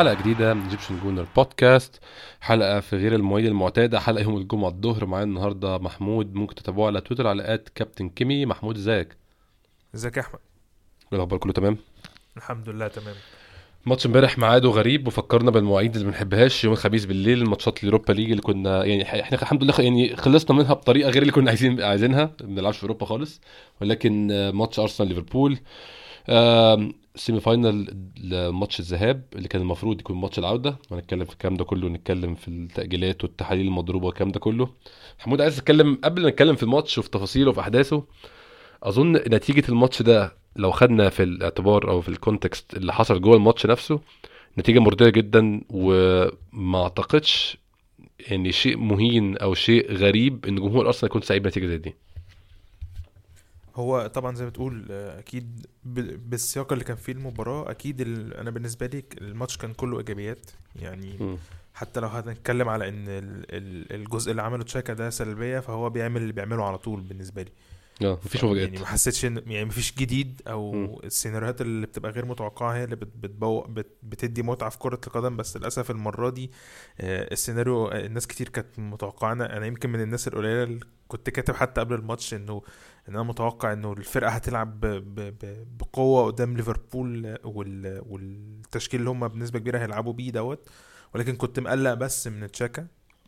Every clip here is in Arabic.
حلقة جديدة من Egyptian Gooner Podcast حلقة في غير المواعيد المعتادة. حلقة يوم الجمعة الظهر. معايا النهارده محمود. ممكن تتابعوه على تويتر على at كابتن كيمي محمود ازيك؟ ازيك يا أحمد؟ إيه الأخبار؟ كله تمام؟ الحمد لله تمام. ماتش امبارح ميعاده غريب وفكرنا بالمواعيد اللي ما بنحبهاش. يوم الخميس بالليل الماتشات ال Europa League اللي كنا يعني إحنا الحمد لله يعني خلصنا منها بطريقة غير اللي كنا عايزين عايزينها. ما بنلعبش في أوروبا خالص. ولكن آه، ماتش ارسنال ليفربول semi final ماتش الذهاب اللي كان المفروض يكون ماتش العودة. وهنتكلم في الكلام ده كله ونتكلم في التأجيلات والتحاليل المضروبة والكلام ده كله. محمود عايز اتكلم قبل ما نتكلم في الماتش وفي تفاصيله وفي أحداثه أظن نتيجة الماتش ده لو خدنا في الاعتبار أو في ال context اللي حصل جوه الماتش نفسه نتيجة مرضية جدا وما أعتقدش إن شيء مهين أو شيء غريب إن جمهور أرسنال يكون سعيد بنتيجة زي دي. هو طبعا زي ما بتقول آه، أكيد بالسياق اللي كان فيه المباراة أكيد أنا بالنسبة لي الماتش كان كله إيجابيات. يعني مم. حتى لو هنتكلم على إن ال- ال- الجزء اللي عمله تشاكا ده سلبية فهو بيعمل اللي بيعمله على طول بالنسبة لي. آه مفيش ف- مفاجآت. يعني ما حسيتش إن يعني مفيش جديد أو. السيناريوهات اللي بتبقى غير متوقعة هي اللي بت- بتبو بت بتدي متعة في كرة القدم. بس للأسف المرة دي آه، السيناريو آه، الناس كتير كانت متوقعة. أنا يمكن من الناس القليلة اللي كنت كاتب حتى قبل الماتش إنه إن أنا متوقع إنه الفرقة هتلعب ب ب ب بقوة قدام ليفربول وال والتشكيل اللي هم بنسبة كبيرة هيلعبوا بيه دوت ولكن كنت مقلق بس من تشاكا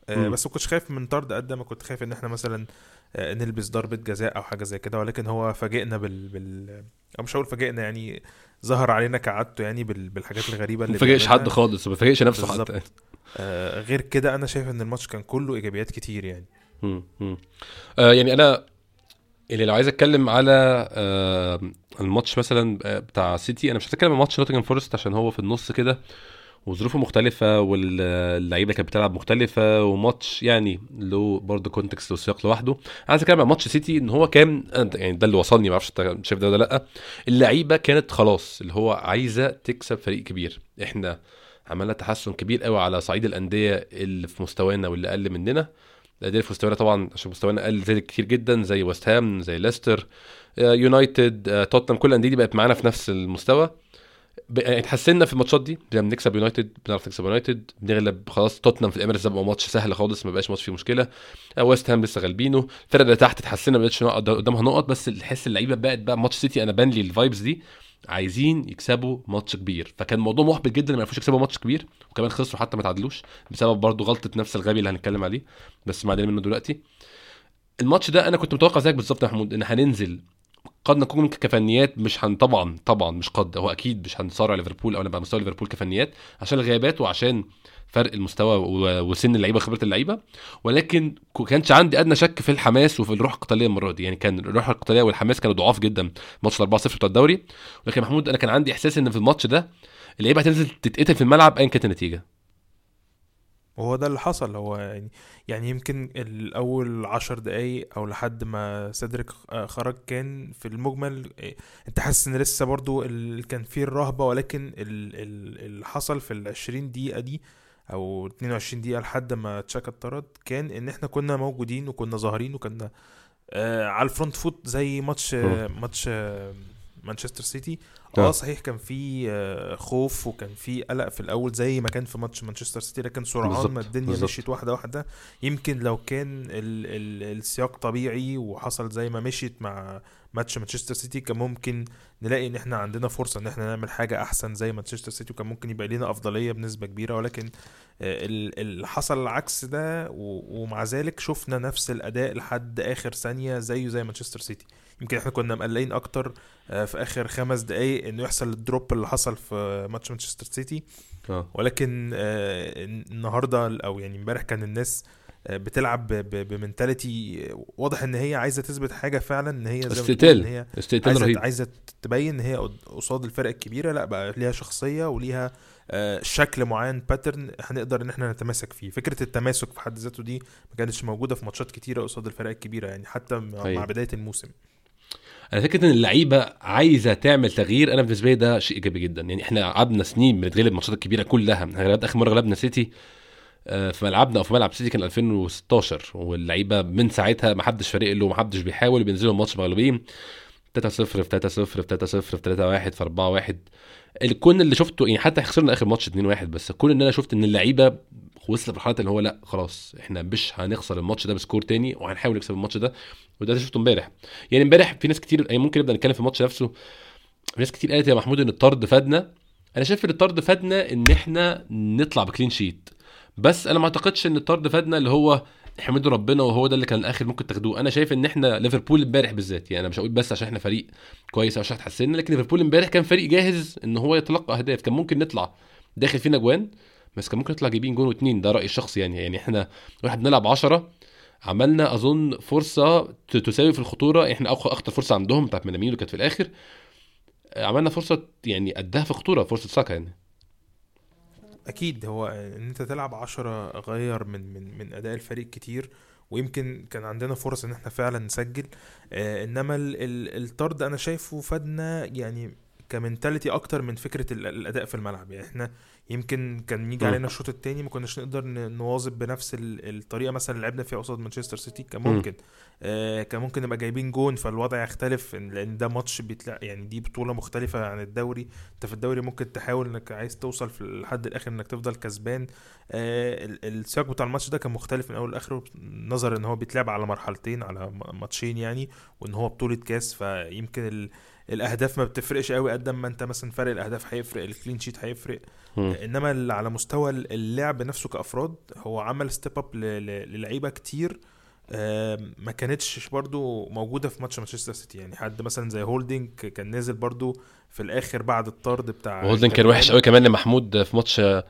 آه،. بس ما كنتش خايف من طرد قد ما كنت خايف إن إحنا مثلا آه، نلبس ضربة جزاء أو حاجة زي كده ولكن هو فاجئنا بال, بال... أو مش هقول فاجئنا يعني ظهر علينا كعادته يعني بال... بالحاجات الغريبة ما اللي فاجئش بيعملها. حد خالص ما فاجئش نفسه. حتى آه غير كده أنا شايف إن الماتش كان كله إيجابيات كتير يعني. آه يعني أنا اللي لو عايز اتكلم على آه الماتش مثلا آه، بتاع سيتي أنا مش هتكلم عن ماتش نوتنجهام فورست عشان هو في النص كده وظروفه مختلفة واللعيبة كانت بتلعب مختلفة وماتش يعني له برضه context وسياق لوحده. عايز أتكلم عن ماتش سيتي إن هو كان أنا- يعني ده اللي وصلني ما أعرفش أنت شايف ده ولا لأ. اللعيبة كانت خلاص اللي هو عايزة تكسب فريق كبير. إحنا عملنا تحسن كبير قوي على صعيد الأندية اللي في مستوانا واللي أقل مننا. اللي في مستوانا طبعا عشان مستوانا أقل زي كتير جدا زي ويست هام زي ليستر آه، يونايتد آه، توتنهام كل الأندية دي بقت معانا في نفس المستوى. يعني اتحسنا في الماتشات دي بنكسب يونايتد بنعرف نكسب يونايتد بنغلب خلاص توتنهام في ال Emirates بقى ماتش سهل خالص ما بقاش ماتش فيه مشكلة. آه، ويست هام لسه غالبينه. الفرقة اللي تحت اتحسنا ما بقتش قدامها نقط بس الحس اللعيبة بقت بقى ماتش سيتي أنا بان لي ال vibes دي. عايزين يكسبوا ماتش كبير. فكان الموضوع محبط جدا ما يعرفوش يكسبوا ماتش كبير وكمان خسروا حتى ما تعادلوش بسبب برضه غلطة نفس الغبي اللي هنتكلم عليه بس ما علينا منه دلوقتي. الماتش ده أنا كنت متوقع زيك بالظبط يا محمود إن هننزل. قد نكون كفنيات مش هن طبعا طبعا مش قد هو أكيد مش هنصارع ليفربول أو نبقى مستوى ليفربول كفنيات عشان الغيابات وعشان فرق المستوى وسن اللعيبة خبرة اللعيبة. ولكن كانش عندي أدنى شك في الحماس وفي الروح القتالية المرة دي. يعني كان الروح القتالية والحماس كانوا ضعاف جدا. ماتش 4 0 بتاع الدوري. ولكن محمود أنا كان عندي إحساس إن في الماتش ده اللعيبة هتنزل تتقتل في الملعب ايا كانت النتيجة. وهو ده اللي حصل. هو يعني يعني يمكن الأول عشر دقايق أو لحد ما سيدريك آه، خرج كان في المجمل آه، أنت حاسس إن لسه برضو ال... كان فيه الرهبة ولكن ال... ال... اللي حصل في العشرين دقيقة دي أو 22 دقيقة لحد ما تشاكا اتطرد كان إن إحنا كنا موجودين وكنا ظاهرين وكنا آه على ال front foot زي ماتش آه ماتش آه مانشستر سيتي. آه صحيح كان في آه، خوف وكان في قلق في الأول زي ما كان في ماتش مانشستر سيتي لكن سرعان ما الدنيا. مشيت واحدة واحدة يمكن لو كان ال ال السياق طبيعي وحصل زي ما مشيت مع ماتش مانشستر سيتي كان ممكن نلاقي إن إحنا عندنا فرصة إن إحنا نعمل حاجة أحسن زي مانشستر سيتي وكان ممكن يبقى لنا أفضلية بنسبة كبيرة ولكن آه، ال- اللي حصل العكس ده ومع ذلك شفنا نفس الأداء لحد آخر ثانية زيه زي مانشستر سيتي يمكن إحنا كنا مقلقين أكتر آه، في آخر خمس دقايق إنه يحصل ال drop اللي حصل في ماتش مانشستر سيتي آه. ولكن آه، النهارده أو يعني امبارح كان الناس آه، بتلعب ب- ب- ب mentality واضح إن هي عايزة تثبت حاجة فعلا إن هي استقتال. إن هي استقتال عايزة رهيب. عايزة تبين إن هي قصاد الفرق الكبيرة لا بقى ليها شخصية وليها آه، شكل معين pattern هنقدر إن إحنا نتماسك فيه. فكرة التماسك في حد ذاته دي ما كانتش موجودة في ماتشات كتيرة قصاد الفرق الكبيرة يعني حتى مع. مع بداية الموسم. أنا فكرة إن اللعيبة عايزة تعمل تغيير أنا بالنسبة لي ده شيء إيجابي جدا. يعني إحنا قعدنا سنين بنتغلب الماتشات الكبيرة كلها. إحنا غلبت آخر مرة غلبنا سيتي آه، في ملعبنا أو في ملعب سيتي كان 2016 واللعيبة من ساعتها ما حدش فارق له ما حدش بيحاول بينزلوا الماتش مغلوبين. 3 0 في 3 0 في 3 0 في 3 1 في 4 1 الكون اللي شفته يعني حتى خسرنا آخر ماتش 2 1 بس الكون إن أنا شفت إن اللعيبة وصلت لمرحلة اللي هو لأ خلاص إحنا مش هنخسر الماتش ده ب score تاني وهنحاول نكسب الماتش ده. وده شفته امبارح. يعني امبارح في ناس كتير يعني ممكن نبدأ نتكلم في الماتش نفسه. في ناس كتير قالت يا محمود إن الطرد فادنا. أنا شايف إن الطرد فادنا إن إحنا نطلع ب clean sheet بس أنا ما اعتقدش ان الطرد فادنا اللي هو احمدوا ربنا وهو ده اللي كان الآخر ممكن تاخدوه. أنا شايف ان إحنا ليفربول امبارح بالذات يعني أنا مش هقول بس عشان إحنا فريق كويس أو عشان اتحسنا لكن ليفربول امبارح كان فريق جاهز ان هو يتلقى أهداف. كان ممكن نطلع داخل فينا جوان بس كان ممكن نطلع جايبين جون واتنين. ده رأيي الشخصي يعني. يعني إحنا وإحنا بنلعب 10 عملنا أظن فرصة تساوي في الخطورة. إحنا أخطر فرصة عندهم بتاعت منامينو كانت في الآخر. عملنا فرصة يعني قدها في خطورة فرصة ساكا يعني. أكيد هو إن أنت تلعب عشرة غير من من من أداء الفريق كتير ويمكن كان عندنا فرص إن إحنا فعلا نسجل. آه إنما ال ال الطرد أنا شايفه فادنا يعني ك mentality أكتر من فكرة ال- الأداء في الملعب. يعني إحنا يمكن كان يجي. علينا الشوط التاني ما كناش نقدر نواظب بنفس ال- الطريقة مثلا اللي لعبنا فيها قصاد مانشستر سيتي كان مم. ممكن آه كان ممكن نبقى جايبين جون فالوضع يختلف لأن ده ماتش بيتلعب يعني دي بطولة مختلفة عن الدوري أنت في الدوري ممكن تحاول إنك عايز توصل في لحد الآخر إنك تفضل كسبان آه ال- السياق بتاع الماتش ده كان مختلف من أول لآخره نظرا إن هو بيتلعب على مرحلتين على ماتشين يعني وإن هو بطولة كاس فيمكن ال الأهداف ما بتفرقش قوي قد ما أنت مثلا فرق الأهداف هيفرق ال clean sheet هيفرق. إنما اللي على مستوى اللعب نفسه كأفراد هو عمل step up للعيبة كتير ما كانتش برضو موجودة في ماتش مانشستر سيتي. يعني حد مثلا زي هولدنج كان نازل برضو في الآخر بعد الطرد بتاع وهولدنج كان وحش قوي كمان لمحمود في ماتش-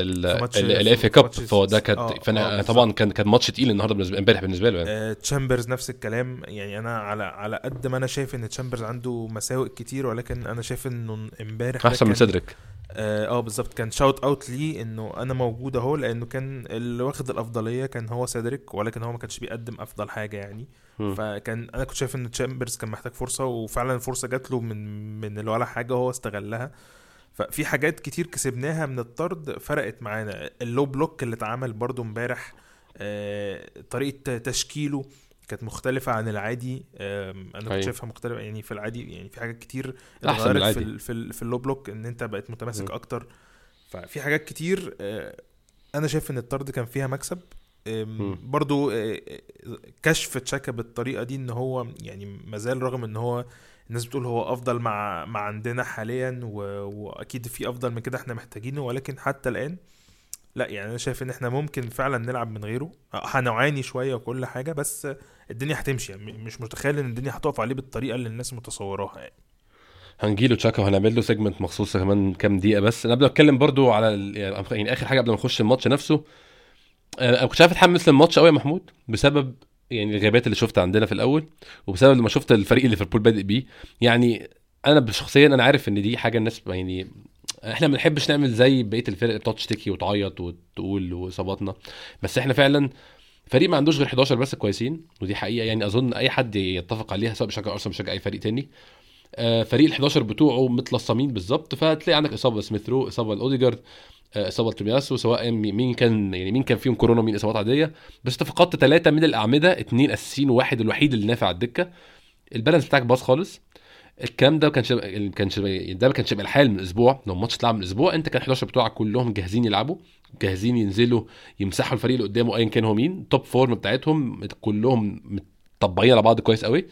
ال FA Cup. فهو ده كانت آه، فأنا آه، طبعا كان كان ماتش تقيل النهارده بالنسبة امبارح بالنسبة له يعني. آه، تشامبرز نفس الكلام. يعني أنا على على قد ما أنا شايف إن تشامبرز عنده مساوئ كتير ولكن أنا شايف إنه امبارح أحسن من سيدريك. آه آه، بالظبط. كان shout out ليه إنه أنا موجود أهو لأنه كان اللي واخد الأفضلية كان هو سيدريك ولكن هو ما كانش بيقدم أفضل حاجة يعني. مم. فكان أنا كنت شايف إن تشامبرز كان محتاج فرصة وفعلا الفرصة جات له من من اللي ولا حاجة هو استغلها. ففي حاجات كتير كسبناها من الطرد فرقت معانا ال low block اللي اتعمل برضو امبارح آه، طريقة تشكيله كانت مختلفة عن العادي أنا كنت أيوة. شايفها مختلفة يعني في العادي يعني في حاجات كتير اتغيرت في في, في ال low block إن أنت بقيت متماسك مم. أكتر ففي حاجات كتير آه، أنا شايف إن الطرد كان فيها مكسب. برضو آه، كشف تشاكا بالطريقة دي إن هو يعني مازال رغم إن هو الناس بتقول هو أفضل مع مع عندنا حاليا و... وأكيد في أفضل من كده إحنا محتاجينه ولكن حتى الآن لا يعني أنا شايف إن إحنا ممكن فعلا نلعب من غيره. هنعاني شوية وكل حاجة بس الدنيا هتمشي يعني مش متخيل إن الدنيا هتقف عليه بالطريقة اللي الناس متصوراها يعني. هنجيله تشاكا وهنعمل له segment مخصوص كمان كام دقيقة بس. أنا ما أتكلم برضو على يعني آخر حاجة قبل ما نخش الماتش نفسه أنا ما كنتش عارف اتحمس للماتش قوي يا محمود بسبب يعني الغيابات اللي شفتها عندنا في الأول وبسبب لما شفت الفريق اللي ليفربول بادئ بيه يعني أنا شخصيا أنا عارف إن دي حاجة الناس يعني إحنا ما بنحبش نعمل زي بقية الفرق اللي بتقعد تشتكي وتعيط وتقول وإصاباتنا. بس إحنا فعلا فريق ما عندوش غير 11 بس كويسين ودي حقيقة يعني أظن أي حد يتفق عليها سواء بيشجع أرسنال بيشجع أي فريق تاني. فريق ال 11 بتوعه متلصمين بالظبط فتلاقي عندك إصابة سميث رو إصابة لأوديجارد آه، إصابة لتومياسو سواء مي- مين كان يعني مين كان فيهم كورونا ومين إصابات عادية. بس انت فقدت ثلاثة من الأعمدة اثنين أساسيين وواحد الوحيد اللي نافع على الدكة. ال balance بتاعك باظ خالص. الكلام ده ما كانش ده ما كانش الحال من أسبوع لو الماتش اتلعب من أسبوع أنت كان 11 بتوعك كلهم جاهزين يلعبوا جاهزين ينزلوا يمسحوا الفريق اللي قدامه ايا كان هو مين. top form بتاعتهم كلهم مطبقين على بعض كويس قوي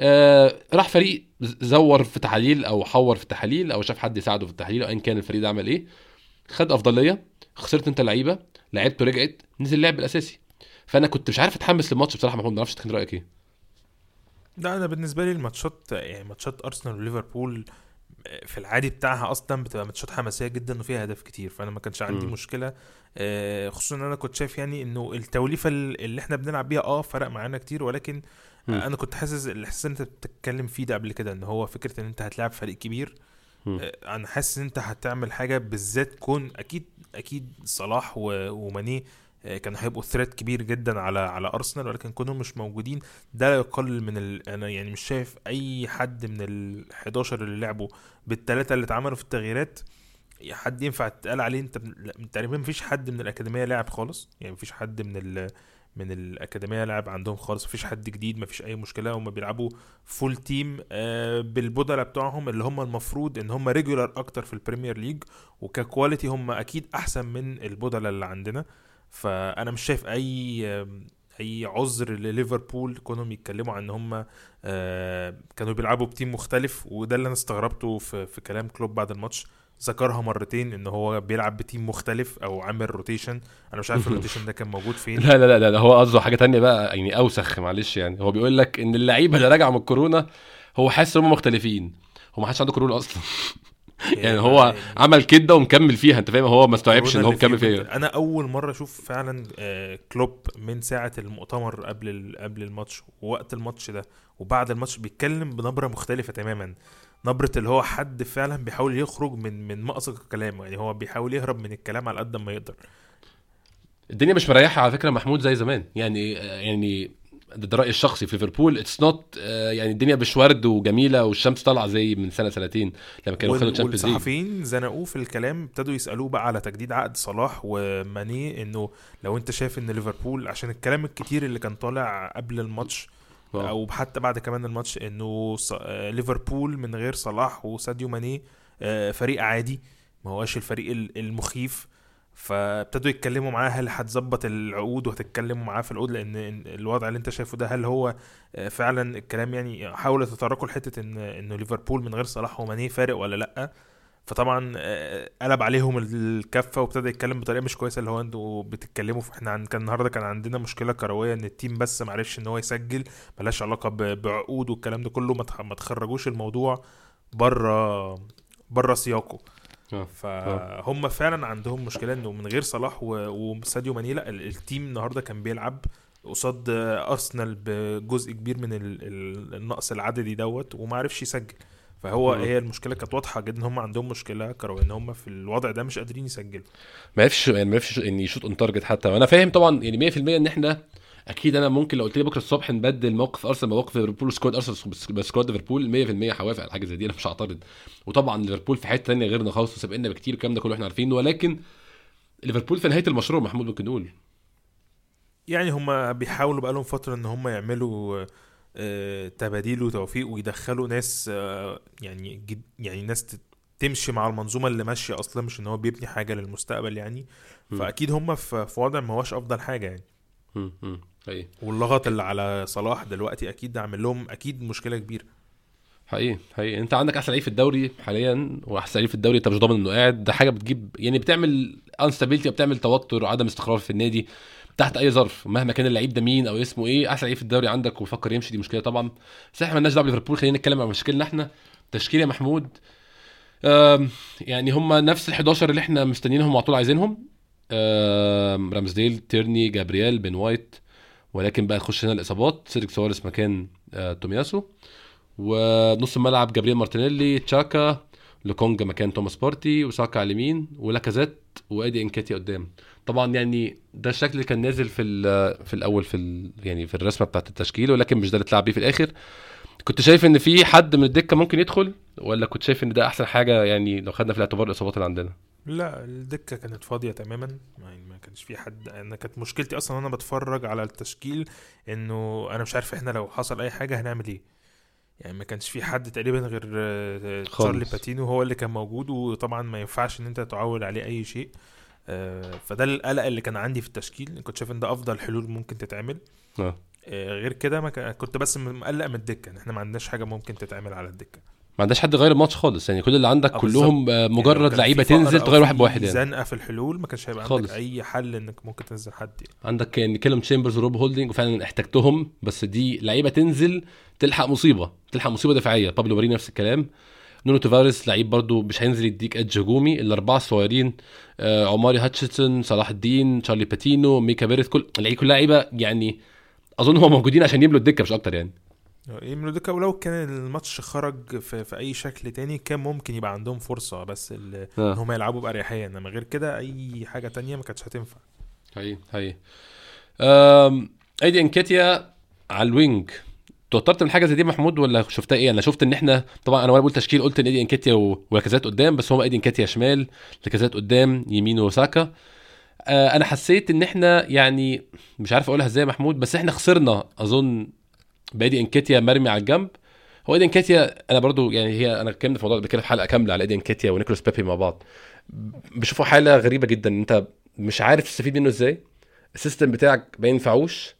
آه راح فريق زوّر في تحاليل أو حوّر في التحاليل أو شاف حد يساعده في التحاليل أو ايا كان الفريق ده عمل إيه خد أفضلية خسرت أنت لعيبه لعيبته رجعت نزل اللعب الأساسي. فأنا كنت مش عارف أتحمس للماتش بصراحة محمود ما أعرفش تكون رأيك إيه؟ لا أنا بالنسبة لي الماتشات يعني ماتشات أرسنال وليفربول في العادي بتاعها أصلا بتبقى ماتشات حماسية جدا وفيها أهداف كتير. فأنا ما كانش عندي مم. مشكلة آه، خصوصا إن أنا كنت شايف يعني إنه التوليفة اللي إحنا بنلعب بيها آه فرق معانا كتير. ولكن مم. أنا كنت حاسس الإحساس اللي أنت بتتكلم فيه ده قبل كده إن هو فكرة إن أنت هتلاعب فريق كبير مم. آه، أنا حاسس إن أنت هتعمل حاجة بالذات كون أكيد أكيد صلاح وماني آه، كانوا هيبقوا ثريت كبير جدا على على أرسنال ولكن كونهم مش موجودين ده لا يقلل من ال... أنا يعني مش شايف أي حد من ال 11 اللي لعبوا بالثلاثه اللي اتعملوا في التغييرات حد ينفع تقال عليه أنت تقريبا مفيش حد من الأكاديمية لاعب خالص يعني مفيش حد من ال من الأكاديمية لاعب عندهم خالص مفيش حد جديد مفيش أي مشكلة. هم بيلعبوا full team آه، بالبودلاء بتوعهم اللي هم المفروض إن هم regular أكتر في البريمير ليج وك quality هم أكيد أحسن من البودلاء اللي عندنا. فأنا مش شايف أي أي عذر لليفربول. كونهم يتكلموا عن إن هم آه، كانوا بيلعبوا ب team مختلف وده اللي أنا استغربته في كلام كلوب بعد الماتش. ذكرها مرتين إن هو بيلعب ب team مختلف أو عامل rotation أنا مش عارف ال rotation ده كان موجود فين. لا لا لا لا هو قصده حاجة تانية بقى يعني أوسخ معلش يعني. هو بيقول لك إن اللعيبة اللي راجعة من الكورونا هو حاسس إن هم مختلفين. هو ما حدش عنده كورونا أصلا. يعني هو عمل كده ومكمل فيها أنت فاهم؟ هو ما استوعبش إن هو مكمل فيها. أنا أول مرة أشوف فعلا آه، كلوب من ساعة المؤتمر قبل قبل الماتش ووقت الماتش ده وبعد الماتش بيتكلم بنبرة مختلفة تماما. نبرة اللي هو حد فعلا بيحاول يخرج من من مأزق الكلام يعني هو بيحاول يهرب من الكلام على قد ما يقدر. الدنيا مش مريحة على فكرة محمود زي زمان. يعني يعني ده, رأيي الشخصي في ليفربول. it's not يعني الدنيا مش ورد وجميلة والشمس طالعة زي من سنة سنتين لما كانوا خدوا الشامبيونز ليج والصحفيين زنقوه في الكلام ابتدوا يسألوه بقى على تجديد عقد صلاح وماني إنه لو أنت شايف إن ليفربول عشان الكلام الكتير اللي كان طالع قبل الماتش آه. أو حتى بعد كمان الماتش إنه آه، ليفربول من غير صلاح وساديو ماني آه، فريق عادي ما هوش الفريق ال- المخيف فابتدوا يتكلموا معاه هل هتظبط العقود وهتتكلموا معاه في العقود لأن الوضع اللي أنت شايفه ده هل هو آه، فعلا الكلام يعني حاولوا يتطرقوا لحتة ان إنه ليفربول من غير صلاح وماني فارق ولا لأ فطبعا آه، قلب عليهم الكفة وابتدى يتكلم بطريقة مش كويسة اللي هو أنتوا بتتكلموا إحنا عن كان النهارده كان عندنا مشكلة كروية إن ال team بس معرفش إن هو يسجل ملهاش علاقة بعقود والكلام ده كله ما تخ- ما تخرجوش الموضوع بره بره سياقه آه. فهم فعلا عندهم مشكلة إنه من غير صلاح وساديو ماني لا ال- ال team النهارده كان بيلعب قصاد أرسنال بجزء كبير من ال- ال- النقص العددي دوت وما عرفش يسجل فهو مم. هي المشكلة كانت واضحة جدا إن هم عندهم مشكلة كرويه إن هم في الوضع ده مش قادرين يسجلوا. ما عرفش يعني ما عرفش إن يشوط on target حتى. وأنا فاهم طبعا يعني 100% إن إحنا أكيد أنا ممكن لو قلت لي بكرة الصبح نبدل موقف أرسنال بموقف ليفربول squad أرسنال ب squad ليفربول 100% هوافق على حاجة زي دي أنا مش هعترض. وطبعا ليفربول في حتة ثانية غيرنا خالص وسابقنا بكتير الكلام ده كله إحنا عارفينه. ولكن ليفربول في نهاية المشروع محمود ممكن نقول. يعني هم بيحاولوا بقالهم فترة إن هم يعملوا تباديل وتوفيق ويدخلوا ناس آه، يعني جد يعني ناس تمشي مع المنظومة اللي ماشية أصلا مش إن هو بيبني حاجة للمستقبل يعني. فأكيد هم في وضع ما هوش أفضل حاجة يعني. حقيقي. واللغط اللي على صلاح دلوقتي أكيد ده عامل لهم أكيد مشكلة كبيرة. حقيقي حقيقي. أنت عندك أحسن لعيب في الدوري حاليا وأحسن لعيب في الدوري أنت مش ضامن إنه قاعد. ده حاجة بتجيب يعني بتعمل انستابيلتي بتعمل توتر وعدم استقرار في النادي. تحت أي ظرف مهما كان اللعيب ده مين أو اسمه إيه أحسن لعيب في الدوري عندك وفكر يمشي دي مشكلة طبعا. بس إحنا مالناش دعوة بليفربول خلينا نتكلم عن مشكلتنا إحنا. تشكيل يا محمود. يعني هم نفس ال 11 اللي إحنا مستنيينهم وعلى طول عايزينهم. رامزديل تيرني جابرييل بن وايت. ولكن بقى تخش هنا الإصابات. سيدريك سواريز مكان آه، تومياسو. ونص الملعب جابرييل مارتينيلي تشاكا لوكونجا مكان توماس بارتي وساكا على اليمين ولاكازيت وأدي انكاتي قدام. طبعا يعني ده الشكل اللي كان نازل في في الأول في ال يعني في الرسمة بتاعت التشكيل ولكن مش ده اللي اتلعب بيه في الآخر. كنت شايف إن في حد من الدكة ممكن يدخل ولا كنت شايف إن ده أحسن حاجة يعني لو خدنا في الاعتبار الإصابات اللي عندنا؟ لا الدكة كانت فاضية تماما يعني ما كانش في حد. أنا كانت مشكلتي أصلا وأنا بتفرج على التشكيل إنه أنا مش عارف إحنا لو حصل أي حاجة هنعمل إيه. يعني ما كانش في حد تقريبا غير. تشارلي باتينو هو اللي كان موجود وطبعا ما ينفعش إن أنت تعول عليه أي شيء. فده القلق اللي كان عندي في التشكيل كنت شايف إن ده أفضل حلول ممكن تتعمل. آه. آه، غير كده ما كان- كنت بس مقلق من الدكة إن إحنا ما عندناش حاجة ممكن تتعمل على الدكة. ما عندهاش حد غير الماتش خالص يعني كل اللي عندك آه، كلهم آه، يعني مجرد كان لعيبة تنزل تغير واحد بواحد يعني. زنقه في الحلول ما كانش هيبقى. عندك أي حل إنك ممكن تنزل حد يعني. عندك يعني كالم تشامبرز وروب هولدنج وفعلا احتجتهم بس دي لعيبة تنزل تلحق مصيبة تلحق مصيبة دفاعية. بابلو ماري نفس الكلام. نونو تيفاريس لعيب برضو مش هينزل يديك edge هجومي. الأربعة الصغيرين آه أوماري هاتشينسون صلاح الدين تشارلي باتينو ميكا بيريث كل اللعيبه كلها لعيبة يعني أظن هم موجودين عشان يملوا الدكة مش أكتر يعني. يملوا دكة ولو كان الماتش خرج في, في أي شكل تاني كان ممكن يبقى عندهم فرصة بس ال- إن آه. هم يلعبوا بأريحية. إنما غير كده أي حاجة تانية ما كانتش هتنفع. هي هي إيدي نكيتيا على ال wing. توترت من حاجة زي دي محمود ولا شفتها إيه؟ أنا شفت ان إحنا طبعا أنا وأنا بقول تشكيل قلت ان إيدي نكيتيا و- ولاكازيت قدام بس هم إيدي نكيتيا شمال لاكازيت قدام يمين وساكا. آه أنا حسيت ان إحنا يعني مش عارف اقولها إزاي يا محمود بس إحنا خسرنا اظن بإيدي نكيتيا مرمي على الجنب. هو إيدي نكيتيا أنا برضو يعني هي أنا اتكلمت في الموضوع ده كده في حلقة كاملة على إيدي نكيتيا ونيكولاس بيبي مع بعض. بشوفه حالة غريبة جدا إن أنت مش عارف تستفيد منه إزاي. ال system بتاعك ما ينفعوش.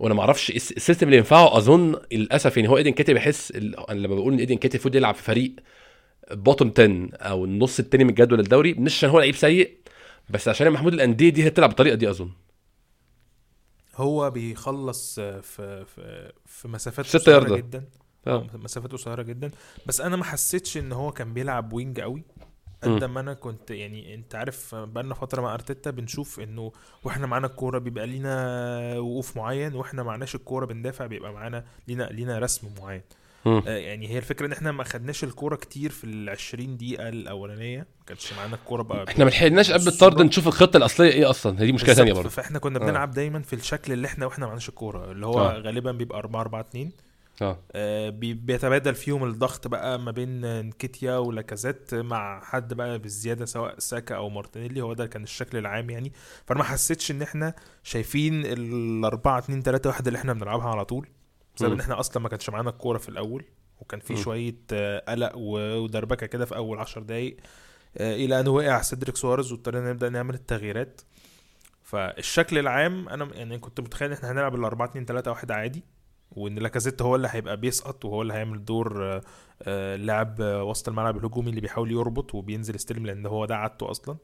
وأنا ما أعرفش ال system اللي ينفعه اظن للاسف يعني هو إيدي نكيتيا بحس أنا لما بقول إن إيدي نكيتيا المفروض يلعب في فريق bottom 10 أو النص التاني من الجدول الدوري مش عشان هو لعيب سيء بس عشان محمود الأندية دي هي بتلعب بالطريقة دي أظن هو بيخلص آه، في في في مسافات ياردة. جدا آه مسافات قصيرة جدا بس أنا ما حسيتش إن هو كان بيلعب wing قوي. قد ما أنا كنت يعني أنت عارف بقالنا فترة مع أرتيتا بنشوف إنه وإحنا معانا الكورة بيبقى لينا وقوف معين وإحنا معناش الكورة بندافع بيبقى معانا لينا لينا رسم معين. آه، يعني هي الفكرة إن إحنا ما خدناش الكورة كتير في ال 20 دقيقة الأولانية ما كانش معانا الكورة بقى إحنا ما لحقناش قبل الطرد نشوف الخطة الأصلية إيه أصلا؟ هي دي مشكلة ثانية برضه. فإحنا كنا آه. بنلعب دايما في الشكل اللي إحنا وإحنا معناش الكورة اللي هو آه. غالبا بيبقى 4 4 2 آه. آه، بي- بيتبادل فيهم الضغط بقى ما بين نكيتيا ولاكازيت مع حد بقى بالزيادة سواء ساكا أو مارتينيلي. هو ده كان الشكل العام يعني. فأنا ما حسيتش إن إحنا شايفين ال 4 2 3 1 اللي إحنا بنلعبها على طول بسبب. إن إحنا أصلا ما كانش معانا الكورة في الأول وكان في. شوية آه، قلق ودربكة كده في أول 10 دقايق آه، إلى أن وقع سيدريك سواريز واضطرينا نبدأ نعمل التغييرات. فالشكل العام أنا يعني كنت متخيل إن إحنا هنلعب ال 4 2 3 1 عادي. وإن لاكازيت هو اللي هيبقى بيسقط وهو اللي هيعمل دور آه، لاعب آه، وسط الملعب الهجومي اللي بيحاول يربط وبينزل يستلم لأن هو ده عادته أصلا.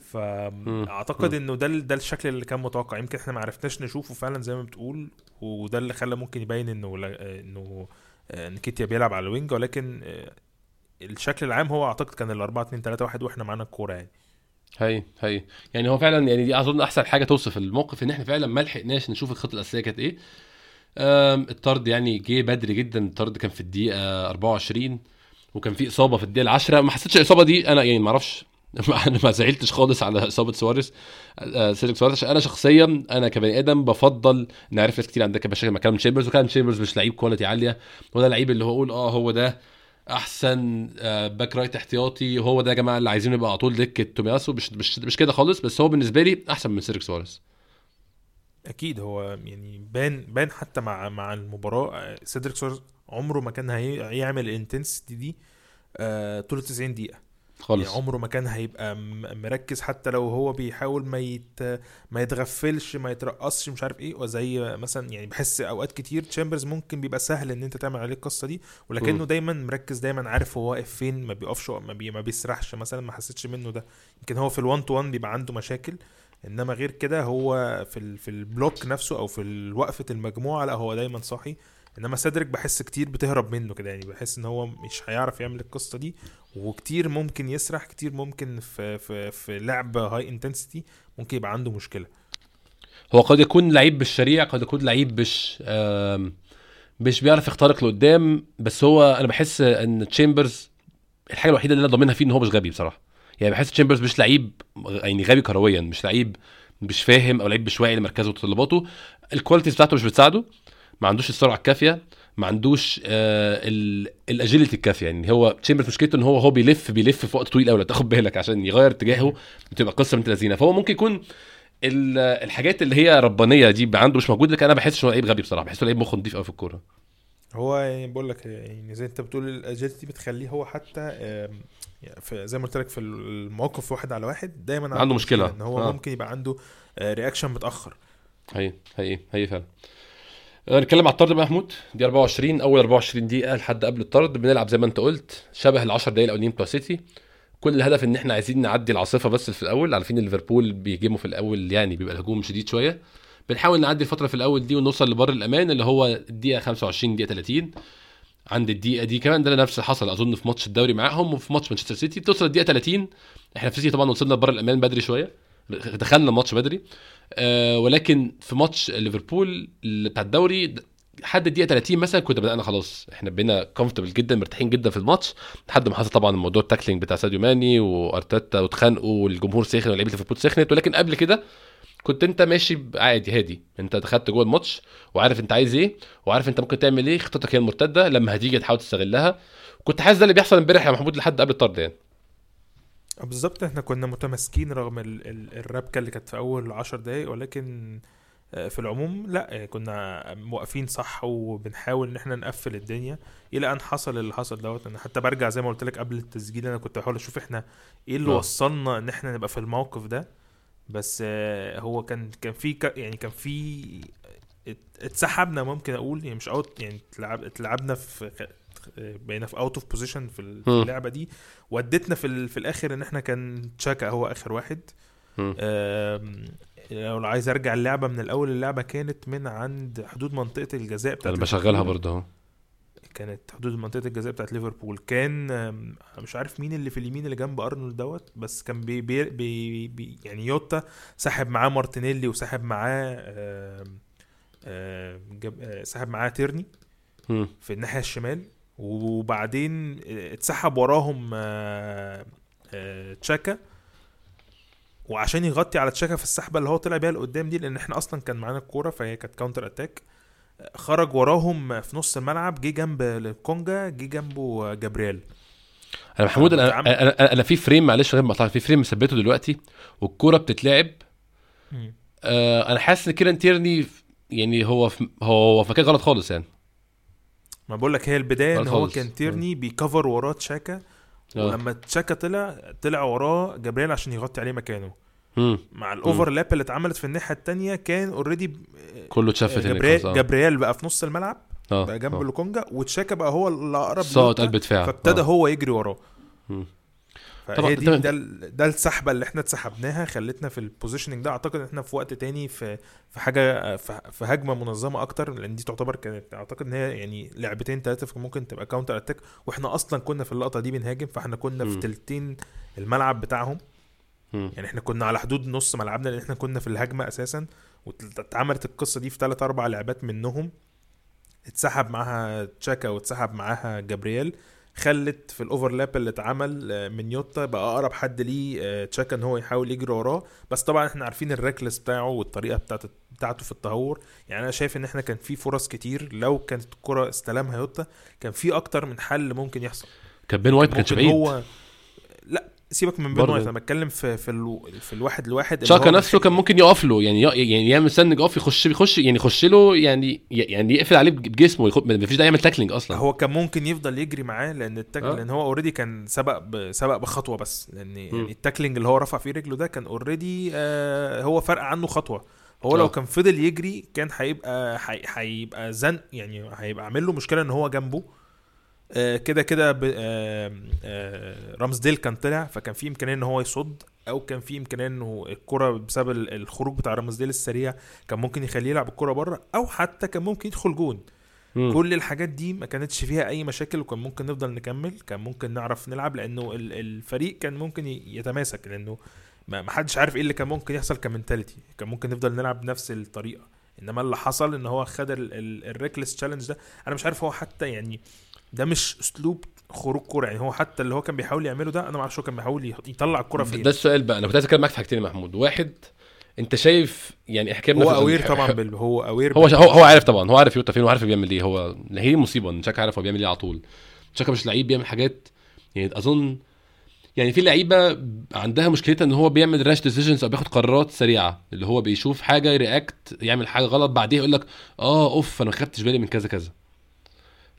فاعتقد. إنه ده ده الشكل اللي كان متوقع. يمكن إحنا ما عرفناش نشوفه فعلا زي ما بتقول وده اللي خلى ممكن يبين إنه إنه آه، نكيتيا بيلعب على الوينج. ولكن الشكل العام هو أعتقد كان ال 4 2 3 1 وإحنا معانا الكورة يعني. هي هي يعني هو فعلا يعني دي أظن أحسن حاجة توصف الموقف إن إحنا فعلا ما لحقناش نشوف الخطة الأساسية كانت إيه. الطرد يعني جه بدري جدا. الطرد كان في الدقيقة 24 وكان في إصابة في الدقيقة 10 ما حسيتش الإصابة دي. أنا يعني ما أعرفش. أنا ما زعلتش خالص على إصابة سواريز. آه، سيدريك سواريز. عشان أنا شخصيا أنا كبني آدم بفضل إن عارف ناس كتير عندها مشاكل مع كلام تشامبرز وكالم تشامبرز مش لعيب quality عالية. ولا لعيب اللي هو أقول آه هو ده أحسن آه، back right احتياطي. هو ده يا جماعة اللي عايزينه يبقى على طول دكة تومياسو. مش مش مش كده خالص. بس هو بالنسبة لي أحسن من سيدريك سواريز. أكيد هو يعني بان بان حتى مع مع المباراة. سيدريك سواريز عمره ما كان هي- هيعمل ال intensity دي آه، طول 90 دقيقة. خالص. يعني عمره ما كان هيبقى مركز حتى لو هو بيحاول ما يت ما يتغفلش ما يترقصش مش عارف إيه. وزي مثلا يعني بحس أوقات كتير تشامبرز ممكن بيبقى سهل إن أنت تعمل عليه القصة دي ولكنه. دايما مركز دايما عارف هو واقف فين ما بيقفش ما, بي ما بيسرحش مثلا ما حسيتش منه ده. يمكن هو في ال one to one بيبقى عنده مشاكل. انما غير كده هو في في ال block نفسه أو في وقفة المجموعة لا هو دايما صاحي. انما سيدريك بحس كتير بتهرب منه كده يعني بحس ان هو مش هيعرف يعمل القصة دي. وكتير ممكن يسرح كتير ممكن في في في لعب high intensity ممكن يبقى عنده مشكلة. هو قد يكون لعيب بالشريع قد يكون لعيب مش مش بيعرف يخترق لقدام. بس هو أنا بحس إن تشامبرز الحاجة الوحيدة اللي أنا ضامنها فيه إن هو مش غبي بصراحة. يعني بحس تشامبرز مش لعيب يعني غبي كرويا مش لعيب مش فاهم أو لعيب مش واعي لمركزه وتطلباته. ال qualities بتاعته مش بتساعده. ما عندوش السرعة الكافية ما عندوش آه ال agility الكافية. يعني هو تشامبرز مشكلته إن هو هو بيلف بيلف في وقت طويل قوي لو تاخد بالك عشان يغير اتجاهه بتبقى قصة بنت لذينة فهو ممكن يكون ال- الحاجات اللي هي ربانية دي عنده مش موجود لكن أنا ما بحسش انه لعيب غبي بصراحة. بحسه لعيب مخه نضيف قوي في الكورة. هو يعني بقول لك يعني زي انت بتقول ال agility بتخليه هو حتى يعني في زي ما قلت لك في المواقف واحد على واحد دايما عنده مشكلة. إن هو آه. ممكن يبقى عنده reaction متأخر. هي هي هي فعلا. آه، نتكلم على الطرد بقى يا محمود. دي 24 أول 24 دقيقة لحد قبل الطرد. بنلعب زي ما انت قلت شبه ال 10 دقايق الأولانيين بتوع سيتي. كل الهدف إن إحنا عايزين نعدي العاصفة بس في الأول. عارفين ليفربول بيهجموا في الأول يعني بيبقى الهجوم شديد شوية. بنحاول نعدي الفترة في الأول دي ونوصل لبر الأمان اللي هو الدقيقة 25 دقيقة 30 عند الدقيقة دي كمان ده نفس اللي حصل أظن في ماتش الدوري معاهم وفي ماتش مانشستر سيتي. بتوصل الدقيقه 30 إحنا في سيتي طبعا وصلنا لبر الأمان بدري شوية. دخلنا الماتش بدري. آه ولكن في ماتش ليفربول بتاع الدوري لحد الدقيقة 30 مثلا كنا بدأنا خلاص. إحنا بقينا comfortable جدا مرتاحين جدا في الماتش. لحد ما حصل طبعا الموضوع ال tackling بتاع ساديو ماني وأرتيتا واتخانقوا والجمهور سخن ولاعيبه ليفربول سخنت. ولكن قبل كده كنت انت ماشي عادي هادي. انت دخلت جوه الماتش وعارف انت عايز إيه وعارف انت ممكن تعمل إيه خطتك هي المرتدة لما هتيجي تحاول تستغلها. كنت حاسس ده اللي بيحصل امبارح يا محمود لحد قبل الطرد يعني. آه، بالظبط. إحنا كنا متماسكين رغم ال ال الربكة اللي كانت في أول عشر دقايق ولكن آه، في العموم لا آه، كنا موقفين صح وبنحاول إن إحنا نقفل الدنيا إلى أن حصل اللي حصل دوت. أنا حتى برجع زي ما قلت لك قبل التسجيل أنا كنت بحاول أشوف إحنا إيه اللي آه. وصلنا إن إحنا نبقى في الموقف ده. بس آه، هو كان كان في يعني كان في ات- اتسحبنا ممكن أقول يعني مش out يعني اتلعب اتلعبنا في بقينا في out of position في. اللعبة دي ودتنا في ال- في الآخر إن إحنا كان تشاكا هو آخر واحد لو عايز أرجع اللعبة من الأول اللعبة كانت من عند حدود منطقة الجزاء بتاعت أنا بشغلها. برضه أهو كانت حدود منطقة الجزاء بتاعت ليفربول. كان مش عارف مين اللي في اليمين اللي جنب أرنولد دوت بس كان بي بي بي بي يعني جوتا سحب معاه مارتينيلي وسحب معاه آه، سحب معاه تيرني. في الناحية الشمال. وبعدين اتسحب وراهم آه، آه، تشاكا. وعشان يغطي على تشاكا في السحبة اللي هو طلع بيها لقدام دي لأن إحنا أصلا كان معانا الكورة فهي كانت counter attack خرج وراهم في نص الملعب جه جنب لوكونجا جه جنبه جابرييل أنا محمود أنا. أنا, أنا, في frame معلش غير مقطع في frame مثبته دلوقتي والكورة بتتلعب آه أنا حاسس إن كيران تيرني يعني هو في هو في مكان غلط خالص يعني ما بقول لك هي البداية إن هو. كان تيرني بيكفر وراه تشاكا آه. ولما تشاكا طلع طلع وراه جابرييل عشان يغطي عليه مكانه مم. مع ال overlap اللي اتعملت في الناحية التانية كان already كله ات shift آه. جابرييل بقى في نص الملعب آه بقى جنب آه. لوكونجا وتشاكا بقى هو اللي أقرب لجوتا، قلب دفاع فابتدى آه. هو يجري وراه طبعا دي ده- ده, ال- ده السحبة اللي إحنا اتسحبناها خلتنا في ال positioning ده أعتقد إن إحنا في وقت تاني في في حاجة في, هجمة منظمة أكتر لأن دي تعتبر كانت أعتقد إن هي يعني لعبتين ثلاثة ممكن تبقى counter attack وإحنا أصلا كنا في اللقطة دي بنهاجم فإحنا كنا في. تلتين الملعب بتاعهم. يعني إحنا كنا على حدود نص ملعبنا لأن إحنا كنا في الهجمة أساسا واتعملت القصة دي في ثلاث أربع لعبات منهم. اتسحب معاها تشاكا واتسحب معاها جابرييل خلت في الأوفرلاب اللي اتعمل آه، من يوتا بقى أقرب حد ليه آه، تشاكا إن هو يحاول يجري وراه. بس طبعا إحنا عارفين الريكلس بتاعه والطريقة بتاعت بتاعته في التهور. يعني أنا شايف إن إحنا كان في فرص كتير لو كانت الكرة استلمها يوتا كان في أكتر من حل ممكن يحصل. كان بين وايت ما كانش بعيد. هو لا سيبك من بين. وايت أنا بتكلم في في, ألو... في الواحد لواحد شاكا نفسه كان ممكن يقف له يعني يعني يعمل stand off يخش يخش يعني يخش له يعني يعني يقفل عليه بجسمه يخ- ما فيش داعي يعمل tackling أصلا هو كان ممكن يفضل يجري معاه لأن التاك آه. لأن هو already كان سبق ب... سبق بخطوة بس لأن. يعني ال tackling اللي هو رفع فيه رجله ده كان already آه هو فرق عنه خطوة هو. لو كان فضل يجري كان هيبقى هي- هيبقى زن يعني هيبقى عامل له مشكلة إن هو جنبه كده كده ب- آه، آه، رامزديل كان طلع فكان في إمكانية إن هو يصد أو كان في إمكانية إنه الكرة بسبب ال- الخروج بتاع رامزديل السريع كان ممكن يخليه يلعب الكرة بره أو حتى كان ممكن يدخل جون. مم. كل الحاجات دي ما كانتش فيها أي مشاكل وكان ممكن نفضل نكمل كان ممكن نعرف نلعب لأنه ال- الفريق كان ممكن يتماسك لأنه ما حدش عارف إيه اللي كان ممكن يحصل ك mentality. كان ممكن نفضل نلعب بنفس الطريقة. إنما اللي حصل إن هو خد ال reckless challenge ده أنا مش عارف هو حتى يعني ده مش أسلوب خروج كورة. يعني هو حتى اللي هو كان بيحاول يعمله ده أنا ما أعرفش هو كان بيحاول يطلع الكورة فين. ده السؤال بقى. أنا كنت عايز أتكلم معاك في حاجتين يا محمود. واحد أنت شايف يعني حكايه هو aware طبعا بال هو aware هو هو هو عارف طبعا. هو عارف يوتا فين وعارف بيعمل إيه. هو هي مصيبة إن شاكا عارف هو بيعمل إيه على طول. شاكا مش لعيب بيعمل حاجات يعني أظن يعني في لعيبة عندها مشكلتها إن هو بيعمل rash decisions أو بياخد قرارات سريعة. اللي هو بيشوف حاجة ي react يعمل حاجة غلط بعديها يقول لك آه أوف أنا ما خدتش بالي من كذا كذا.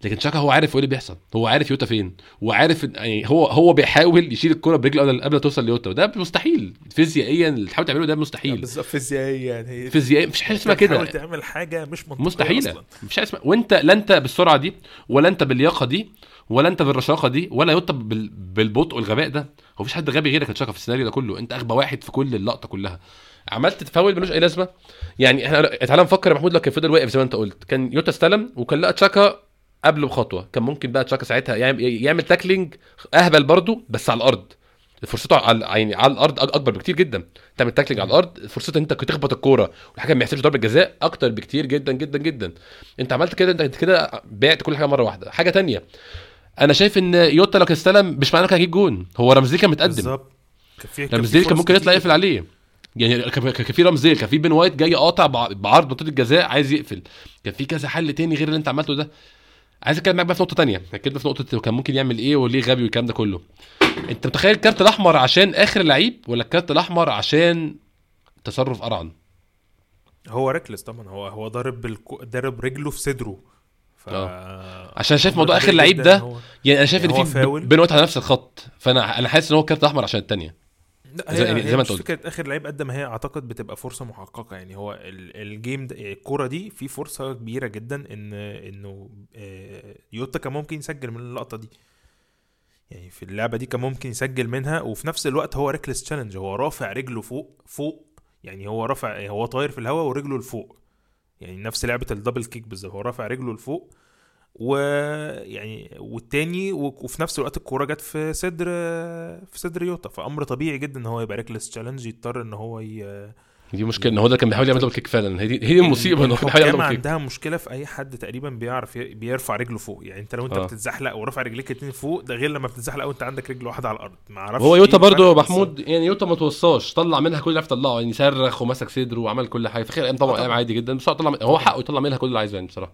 لكن شاكا هو عارف إيه اللي بيحصل. هو عارف يوتا فين. وعارف يعني هو هو بيحاول يشيل الكرة برجله قبل قبل ما توصل ليوتا. وده مستحيل. فيزيائيا اللي تحاول تعمله ده مستحيل. بالظبط فيزيائيا. يعني هي فيزيائيا مفيش حاجة اسمها كده. تعمل حاجة مش منطقية مستحيلة. مفيش حاجة اسمها. وأنت لا أنت بالسرعة دي ولا أنت باللياقه دي ولا أنت بالرشاقة دي ولا يوتا بال... بالبطء والغباء ده. هو مفيش حد غبي غيرك يتشاكا في السيناريو ده كله. أنت أغبى واحد في كل اللقطة كلها. عملت فاول ملوش أي لازمة. يعني إحنا تعالى نفكر يا محمود لو كان فضل واقف زي ما أنت قلت. كان يوتا استلم وكان لقى تشاكا قبله بخطوة. كان ممكن بقى تشاكا ساعتها يعمل, يعمل tackling أهبل برضه بس على الأرض. فرصته على يعني على الأرض أكبر بكتير جدا. تعمل tackling على الأرض فرصه إن أنت تخبط الكورة والحكم ما يحسبش ضربة جزاء أكتر بكتير جدا جدا جدا. أنت عملت كده أنت كده بعت كل حاجة مرة واحدة. حاجة تانية أنا شايف إن يوتا لو كان استلم مش معناه كان هيجيب جون. هو رامزديل كان متقدم. بالظبط. رامزديل كان ممكن يطلع. يقفل عليه. يعني كان في رامزديل كان في بين وايت جاي قاطع بع- بعرض منطقه الجزاء عايز يقفل. كان في كذا حل تاني غير اللي أنت عملته ده. عايز اتكلم معاك بقى في نقطة تانية. اتكلم في نقطة كان ممكن يعمل إيه وليه غبي والكلام ده كله. انت متخيل الكارت الأحمر عشان آخر لعيب ولا الكارت الأحمر عشان تصرف أرعن هو reckless طبعا. هو هو ضارب بالكو... ضارب رجله في صدره. ف عشان شايف موضوع آخر لعيب ده هو... يعني أنا شايف يعني إن في وقت على نفس الخط. فانا أنا حاسس إن هو الكارت الأحمر عشان الثانية لا زي- هي زي ما انت قلت. فكرة آخر لعيب قد ما هي أعتقد بتبقى فرصة محققة. يعني هو ال- ال game الكورة دي في فرصة كبيرة جدا ان إنه آه، يوتا كان ممكن يسجل من اللقطة دي. يعني في اللعبة دي كان ممكن يسجل منها وفي نفس الوقت هو reckless challenge هو رافع رجله فوق فوق. يعني هو رافع هو طاير في الهواء ورجله لفوق. يعني نفس لعبة ال double kick بالظبط. هو رافع رجله لفوق ويعني والتاني وفي نفس الوقت الكورة جت في صدر في صدر يوتا. فأمر طبيعي جدا إن هو يبقى reckless challenge يضطر إن هو ي... دي مشكلة إن هو ده كان بيحاول يعمل double kick فعلا. هي دي هي المصيبة إن هو كان بيحاول يعمل double kick عندها مشكلة في أي حد تقريبا بيعرف بيرفع رجله فوق. يعني أنت لو أنت آه. بتتزحلق ورافع رجليك اتنين فوق ده غير لما بتتزحلق وأنت عندك رجل واحدة على الأرض. ما أعرفش هو يوتا برضه يا محمود يعني يوتا ما توصاش. طلع منها كل اللي عرف يطلعه يعني صرخ ومسك صدره وعمل كل حاجة. في خير أيام طبعا آه. أيام عادي جدا. بس هو طلع هو حقه يطلع منها كل اللي عايزه يعني بصراحة.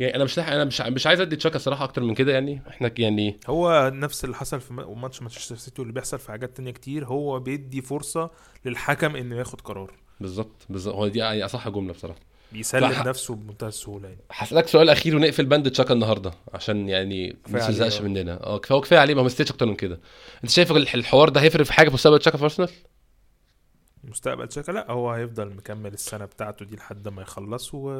يعني أنا مش أنا مش مش عايز أدي تشاكا صراحة أكتر من كده يعني. إحنا يعني هو نفس اللي حصل في ماتش مانشستر سيتي واللي بيحصل في حاجات تانية كتير هو بيدي فرصة للحكم إنه ياخد قرار. بالظبط بالظبط. هو دي أصح جملة بصراحة. بيسلم صح. نفسه بمنتهى السهولة يعني. هسألك سؤال أخير ونقفل بند تشاكا النهارده عشان يعني ما تزهقش. مننا. آه كفايه هو كفاية عليه ما مستيتش أكتر من كده. أنت شايف الح- الحوار ده هيفرق في حاجة في مستقبل تشاكا في أرسنال؟ مستقبل شاكا لا هو هيفضل مكمل السنة بتاعته دي لحد ما يخلص و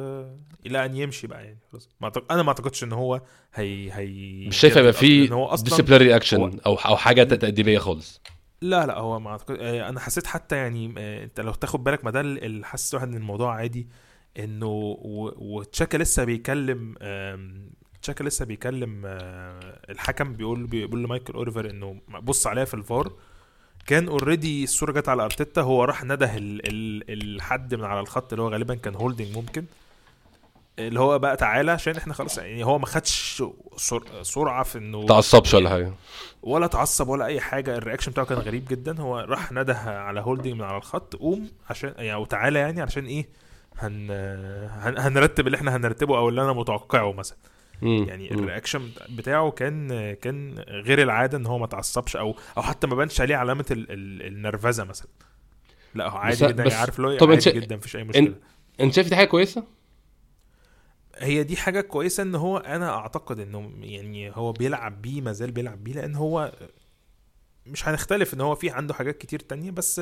إلى أن يمشي بقى يعني خلاص. ما أعتقد... أنا ما أعتقدش إن هو هي هي مش شايف هيبقى في لأن هو أصلا disciplinary action هو- أو أو حاجة تأديبية خالص؟ لا لا هو ما اعتقد آه، أنا حسيت حتى يعني آه، أنت لو تاخد بالك ما ده اللي حاسس واحد إن الموضوع عادي إنه وتشاكا لسه بيكلم تشاكا لسه بيكلم آه، الحكم بيقول بيقول لمايكل أوليفر إنه بص عليها في الفار كان already الصورة جت على أرتيتا هو راح نده ال- ال- الحد من على الخط اللي هو غالبا كان هولدنج ممكن. اللي هو بقى تعالى عشان إحنا خلاص يعني هو ما خدش سر- سرعة في إنه تعصبش ولا حاجة. ولا اتعصب ولا أي حاجة. ال reaction بتاعه كان غريب جدا. هو راح نده على هولدنج من على الخط قوم عشان يعني أو تعالى يعني علشان إيه هن... هن... هنرتب اللي إحنا هنرتبه أو اللي أنا متوقعه مثلا. مم. يعني. ال reaction بتاعه كان كان غير العادة إن هو ما اتعصبش أو أو حتى ما بانش عليه علامة ال... ال... النرفزة مثلا لا هو عادي جدا يعني عارف اللي هو عادي انت- جدا مفيش أي مشكلة أنت شايف دي حاجة كويسة هي دي حاجة كويسة إن هو أنا أعتقد إنه يعني هو بيلعب بيه ما زال بيلعب بيه لأن هو مش هنختلف إن هو في عنده حاجات كتير تانية بس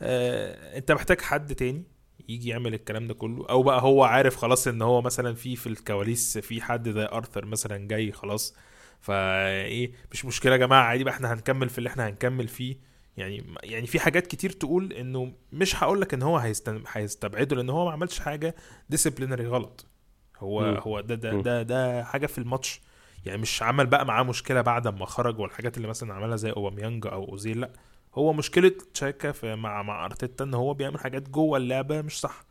آه أنت محتاج حد تاني يجي يعمل الكلام ده كله أو بقى هو عارف خلاص إن هو مثلا في في الكواليس في حد زي آرثر مثلا جاي خلاص. فإيه مش مشكلة يا جماعة عادي بقى إحنا هنكمل في اللي إحنا هنكمل فيه. يعني يعني في حاجات كتير تقول إنه مش هقول لك إن هو هيستن- هيستبعده لأن هو ما عملش حاجة disciplinary غلط. هو مم. هو ده ده. ده ده حاجة في الماتش. يعني مش عمل بقى معاه مشكلة بعد ما خرج والحاجات اللي مثلا عملها زي أوباميانج أو أوزيل لأ. هو مشكلة تشاكا مع مع أرتيتا إن هو بيعمل حاجات جوه اللعبة مش صح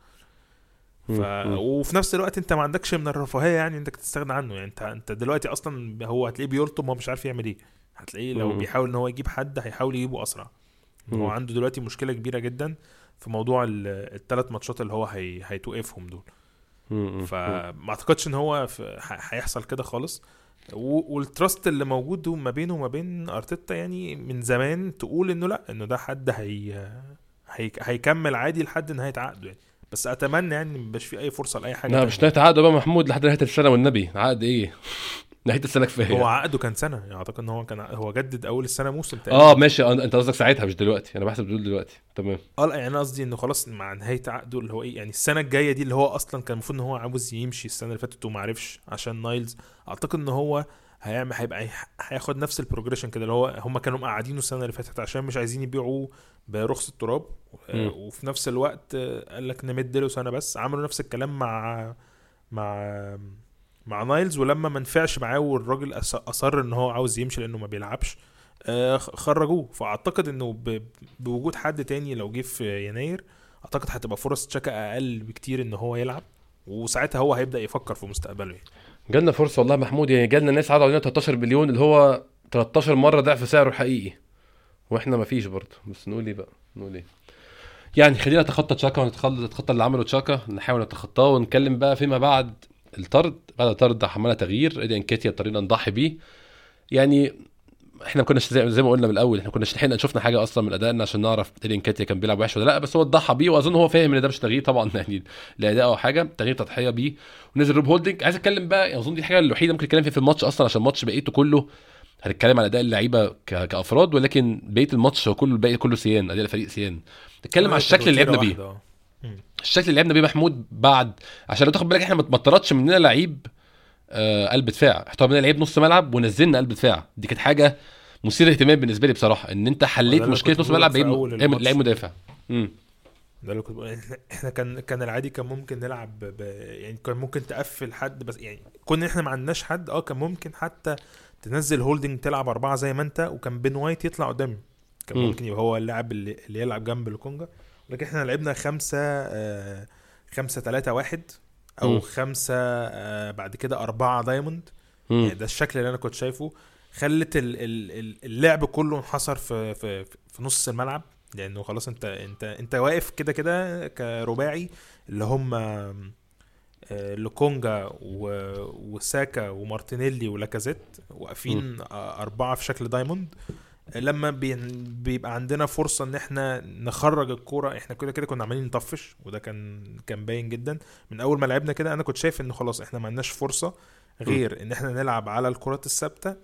ف... وفي نفس الوقت أنت ما عندكش من الرفاهية يعني إنك تستغنى عنه يعني أنت أنت دلوقتي أصلا هو هتلاقيه بيلطم هو مش عارف يعمل إيه هتلاقيه لو. بيحاول إن هو يجيب حد هيحاول يجيبه أسرع هو. عنده دلوقتي مشكلة كبيرة جدا في موضوع الثلاث ماتشات اللي هو هي... هيتوقفهم دول. فما أعتقدش إن هو هيحصل كده خالص. والتراست اللي موجود ما بينه وما بين أرتيتا يعني من زمان تقول إنه لأ إنه ده حد هي... هي... هيكمل عادي لحد نهاية عقده يعني بس أتمنى يعني ميبقاش في أي فرصة لأي حاجة لا. مش نهاية عقد بقى محمود لحد نهاية السنة والنبي عقد إيه نهاية السنة كفاية. هو عقده كان سنة يعني أعتقد إن هو كان هو جدد أول السنة موسم تقريبا. آه ماشي. آه، أنت قصدك ساعتها مش دلوقتي. أنا بحسب دول دلوقتي. تمام. آه لا يعني أنا قصدي إنه خلاص مع نهاية عقده اللي هو إيه يعني السنة الجاية دي اللي هو أصلا كان المفروض إن هو عاوز يمشي السنة اللي فاتت وما عرفش عشان نايلز. أعتقد إن هو هيعمل هيبقى هياخد نفس ال progression كده اللي هو هم كانوا مقعدينه السنة اللي فاتت عشان مش عايزين يبيعوه برخص التراب. آه،. وفي نفس الوقت آه، قال لك نمد له سنة بس. عملوا نفس الكلام مع مع مع نايلز ولما ما نفعش معاه والراجل أصر إن هو عاوز يمشي لأنه ما بيلعبش آه، خرجوه. فأعتقد إنه بوجود حد تاني لو جه في يناير أعتقد هتبقى فرص تشاكا أقل بكتير إن هو يلعب وساعتها هو هيبدأ يفكر في مستقبله يعني. جالنا فرصة والله محمود يعني جالنا ناس عرضوا علينا 13 مليون اللي هو 13 مرة ضعف سعره الحقيقي. وإحنا ما فيش برضه. بس نقول إيه بقى؟ نقول إيه؟ يعني خلينا نتخطى تشاكا ونتخطى نتخطى اللي عمله تشاكا نحاول نتخطاه ونتكلم بقى فيما بعد الطرد بعد الطرد عملنا تغيير ايدي انكيتيا اضطرينا نضحي بيه يعني إحنا ما كناش زي, زي ما قلنا من الأول إحنا كناش لحقنا شفنا حاجة أصلا من أدائنا عشان نعرف ايدي انكيتيا كان بيلعب وحش ولا لأ بس هو اتضحى بيه وأظن هو فاهم إن ده مش تغيير طبعا يعني لأداء أو حاجة تغيير تضحية بيه ونزل روب هولدنج عايز أتكلم بقى أظن دي الحاجة الوحيدة ممكن نتكلم فيها في الماتش أصلا عشان الماتش بقيته كله هنتكلم على أداء اللعيبة. كأفراد ولكن بقية الماتش هو كله الباقي كله سيان أداء الفريق سيان نتكلم على الشكل اللي لعبنا بيه. مم. الشكل اللي لعبنا بيه محمود بعد عشان لو تاخد بالك إحنا ما اتطردش مننا لعيب آه قلب دفاع. إحنا مننا لعيب نص ملعب ونزلنا قلب دفاع. دي كانت حاجة مثيرة اهتمام بالنسبة لي بصراحة إن أنت حليت مشكلة نص ملعب في لعيب مدافع. امم ده اللي كنت إحنا كان كان العادي كان ممكن نلعب ب... يعني كان ممكن تقفل حد بس يعني كنا إحنا ما عندناش حد آه كان ممكن حتى تنزل Holding تلعب أربعة زي ما أنت وكان Ben White يطلع قدامي. كان مم. ممكن يبقى هو اللاعب اللي, اللي يلعب جنب الكونجا لكن إحنا لعبنا خمسة آه خمسة تلاتة واحد أو مم. خمسة آه بعد كده أربعة دايموند. يعني ده الشكل اللي أنا كنت شايفه. خلت ال- ال- ال- اللعب كله انحصر في في في نص الملعب. لأنه خلاص أنت أنت أنت واقف كده كده كرباعي اللي هم آه، لوكونجا وساكا ومارتينيلي ولاكازيت واقفين أربعة في شكل diamond. لما بي- بيبقى عندنا فرصة إن إحنا نخرج الكورة إحنا كده كده كنا عمالين نطفش وده كان كان باين جدا. من أول ما لعبنا كده أنا كنت شايف إن خلاص إحنا ما عندناش فرصة غير إن إحنا نلعب على الكرات الثابتة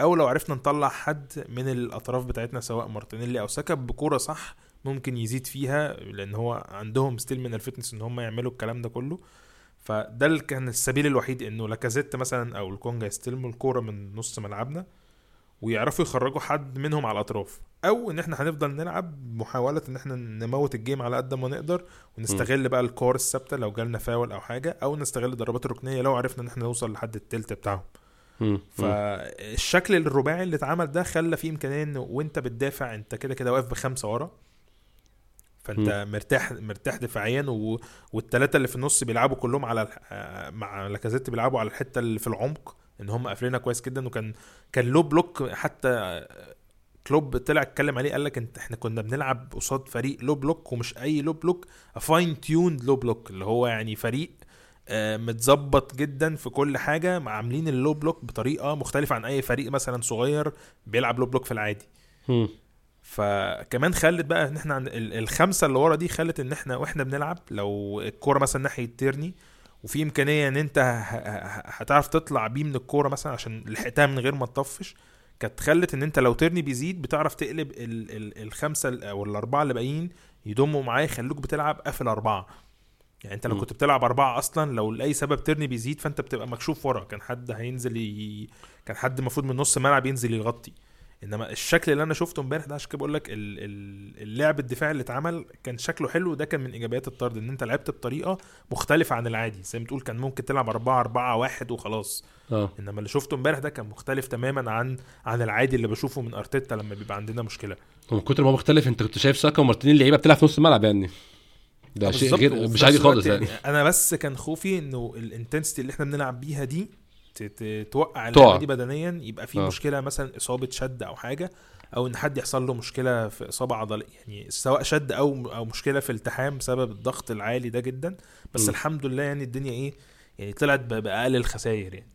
أو لو عرفنا نطلع حد من الأطراف بتاعتنا سواء مارتينيلي أو ساكا بكورة صح ممكن يزيد فيها لأن هو عندهم still من ال fitness إن هم يعملوا الكلام ده كله. فده كان السبيل الوحيد إنه لاكازيت مثلا أو الكونجا يستلموا الكورة من نص ملعبنا. ويعرفوا يخرجوا حد منهم على الأطراف. أو إن إحنا هنفضل نلعب محاولة إن إحنا نموت الجيم على قد ما نقدر ونستغل بقى الكور الثابتة لو جالنا فاول أو حاجة أو نستغل الضربات الركنيه لو عرفنا إن إحنا نوصل لحد التلت بتاعهم. فالشكل الرباعي اللي اتعمل ده خلى فيه إمكانية انه وأنت بتدافع أنت كده كده واقف بخمسة ورا. فأنت مرتاح مرتاح دفاعيا و... والثلاثه اللي في النص بيلعبوا كلهم على آه، مع لاكازيت بيلعبوا على الحتة اللي في العمق. إن هم قافلينها كويس جدا وكان كان low block حتى كلوب طلع اتكلم عليه قال لك إنت إحنا كنا بنلعب قصاد فريق low block ومش أي low block fine tuned low block اللي هو يعني فريق آه، متظبط جدا في كل حاجة مع عاملين ال low block بطريقة مختلفة عن أي فريق مثلا صغير بيلعب low block في العادي. فكمان خلت بقى إن إحنا الخمسة اللي ورا دي خلت إن إحنا وإحنا بنلعب لو الكورة مثلا ناحية تيرني وفي إمكانية إن أنت هتعرف تطلع بيه من الكورة مثلا عشان لحقتها من غير ما تطفش كانت خلت إن أنت لو تيرني بيزيد بتعرف تقلب ال ال الخمسة ال- أو الأربعة اللي باقيين يضموا معاه يخلوك بتلعب قافل أربعة. يعني أنت لو. كنت بتلعب أربعة أصلا لو لأي سبب تيرني بيزيد فأنت بتبقى مكشوف ورا. كان حد هينزل ي... كان حد المفروض من نص الملعب ينزل يغطي. إنما الشكل اللي أنا شفته امبارح ده عشان كده بقول لك ال- ال- اللعب الدفاعي اللي اتعمل كان شكله حلو وده كان من إيجابيات الطرد إن أنت لعبت بطريقة مختلفة عن العادي. زي ما تقول كان ممكن تلعب 4 4 1 وخلاص. آه. إنما اللي شفته امبارح ده كان مختلف تماما عن عن العادي اللي بشوفه من أرتيتا لما بيبقى عندنا مشكلة. ومن كتر ما هو مختلف أنت كنت شايف ساكا ومارتينيلي لعيبة بتلعب في نص الملعب يعني. ده شيء بالظبط، غير مش عادي خالص يعني. أنا بس كان خوفي إنه الانتنسيتي اللي إحنا بنلعب بيها دي توقع. اللعبة دي بدنيا يبقى في آه. مشكلة مثلا إصابة شد أو حاجة أو إن حد يحصل له مشكلة في إصابة عضلية يعني سواء شد أو أو مشكلة في التحام بسبب الضغط العالي ده جدا بس م. الحمد لله يعني الدنيا إيه يعني طلعت بأقل الخسائر يعني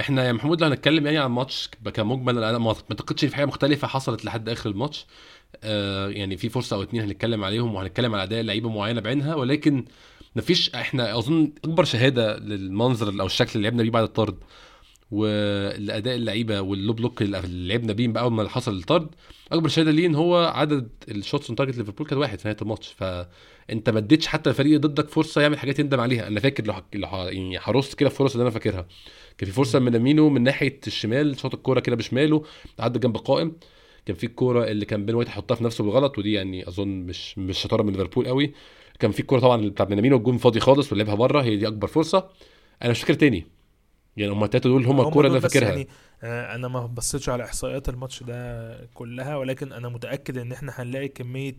إحنا يا محمود لو هنتكلم يعني عن الماتش كمجمل أنا ما أعتقدش ان في حاجة مختلفة حصلت لحد آخر الماتش آه يعني في فرصة أو اتنين هنتكلم عليهم وهنتكلم على أداء لعيبة معينة بعينها ولكن مفيش إحنا اظن اكبر شهادة للمنظر أو الشكل اللي لعبنا بيه بعد الطرد والاداء اللعيبة وال low block اللي لعبنا بيه اول ما حصل الطرد اكبر شهادة ليه ان هو عدد ال shots on target ليفربول كان واحد في نهاية الماتش. فانت ما اديتش حتى الفريق ضدك فرصة يعمل حاجات يندم عليها. أنا فاكر لو, يعني هرص كده الفرص اللي أنا فاكرها. كان في فرصة مينامينو من ناحية الشمال شاط الكورة كده بشماله عدى جنب قائم. كان في الكورة اللي كان Ben White يحطها في نفسه بالغلط ودي يعني اظن مش مش شطارة من ليفربول قوي. كان في الكوره طبعا بتاعت مينامينو الجون فاضي خالص ولعبها بره هي دي أكبر فرصة. أنا مش فاكر تاني. يعني هم التلاتة دول هم الكورة اللي أنا فاكرها. يعني آه، أنا ما بصيتش على إحصائيات الماتش ده كلها ولكن أنا متأكد إن إحنا هنلاقي كمية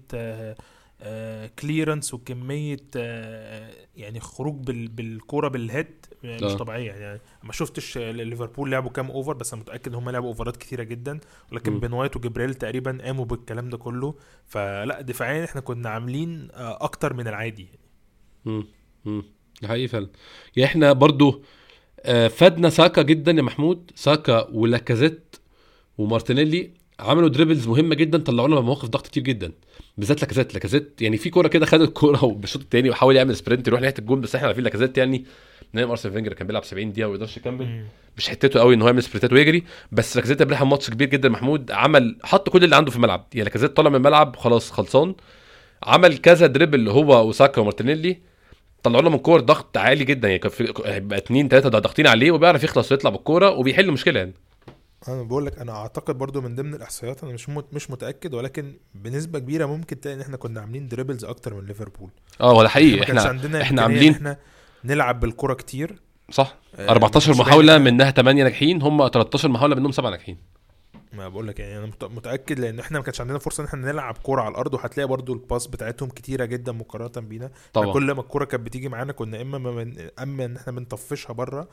clearance وكمية آه، يعني خروج بال- بالكورة بال head آه، مش آه. طبيعية يعني. ما شفتش آه، ليفربول لعبوا كام أوفر بس أنا متأكد ان هم لعبوا اوفرات كتيرة جدا ولكن. Ben White وجبريل تقريبا قاموا بالكلام ده كله. فلا دفاعيا إحنا كنا عاملين آه، أكتر من العادي. امم امم ده حقيقي فعلا. يعني إحنا برضو آه، فادنا ساكا جدا يا محمود. ساكا ولاكازيت ومارتينيلي. عملوا dribbles مهمة جدا طلعوا لنا مواقف ضغط كتير جدا. بالذات لاكازيت. لاكازيت يعني في كورة كده خد الكورة وبالشوط الثاني وحاول يعمل sprint يروح ناحية الجول بس إحنا عارفين لاكازيت يعني من أيام أرسنال فينجر كان بيلعب 70 دقيقة وما يقدرش يكمل. مش حتته قوي إن هو يعمل سبرنتات ويجري بس لاكازيت امبارح ماتش كبير جدا محمود عمل حط كل اللي عنده في الملعب. يعني لاكازيت طلع من الملعب خلاص خلصان. عمل كذا dribble هو وساكا ومارتينيلي. طلعوا له من كور ضغط عالي جدا يعني كان في هيبقى اثنين ثلاثة ضاغطين عليه وبيعرف يخلص ويطلع بالكورة وبيحل مشكله يعني. أنا بقول لك أنا أعتقد برضو من ضمن الإحصائيات أنا مش مش متأكد ولكن بنسبة كبيرة ممكن تلاقي إن إحنا كنا عاملين dribbles أكتر من ليفربول آه ولا حقيقي. إحنا عندنا إحنا عاملين إحنا نلعب بالكرة كتير. صح. آه، 14 مش محاولة منها 8 ناجحين هم 13 محاولة منهم 7 ناجحين. ما بقول لك يعني أنا مت- متأكد لأن إحنا ما كانش عندنا فرصة إن إحنا نلعب كوره على الأرض وهتلاقي برضو ال pass بتاعتهم كتيرة جدا مقارنة بينا. طبعا. كل ما الكوره كانت بتيجي معانا كنا إما من إما إن إحنا بنطفشها بره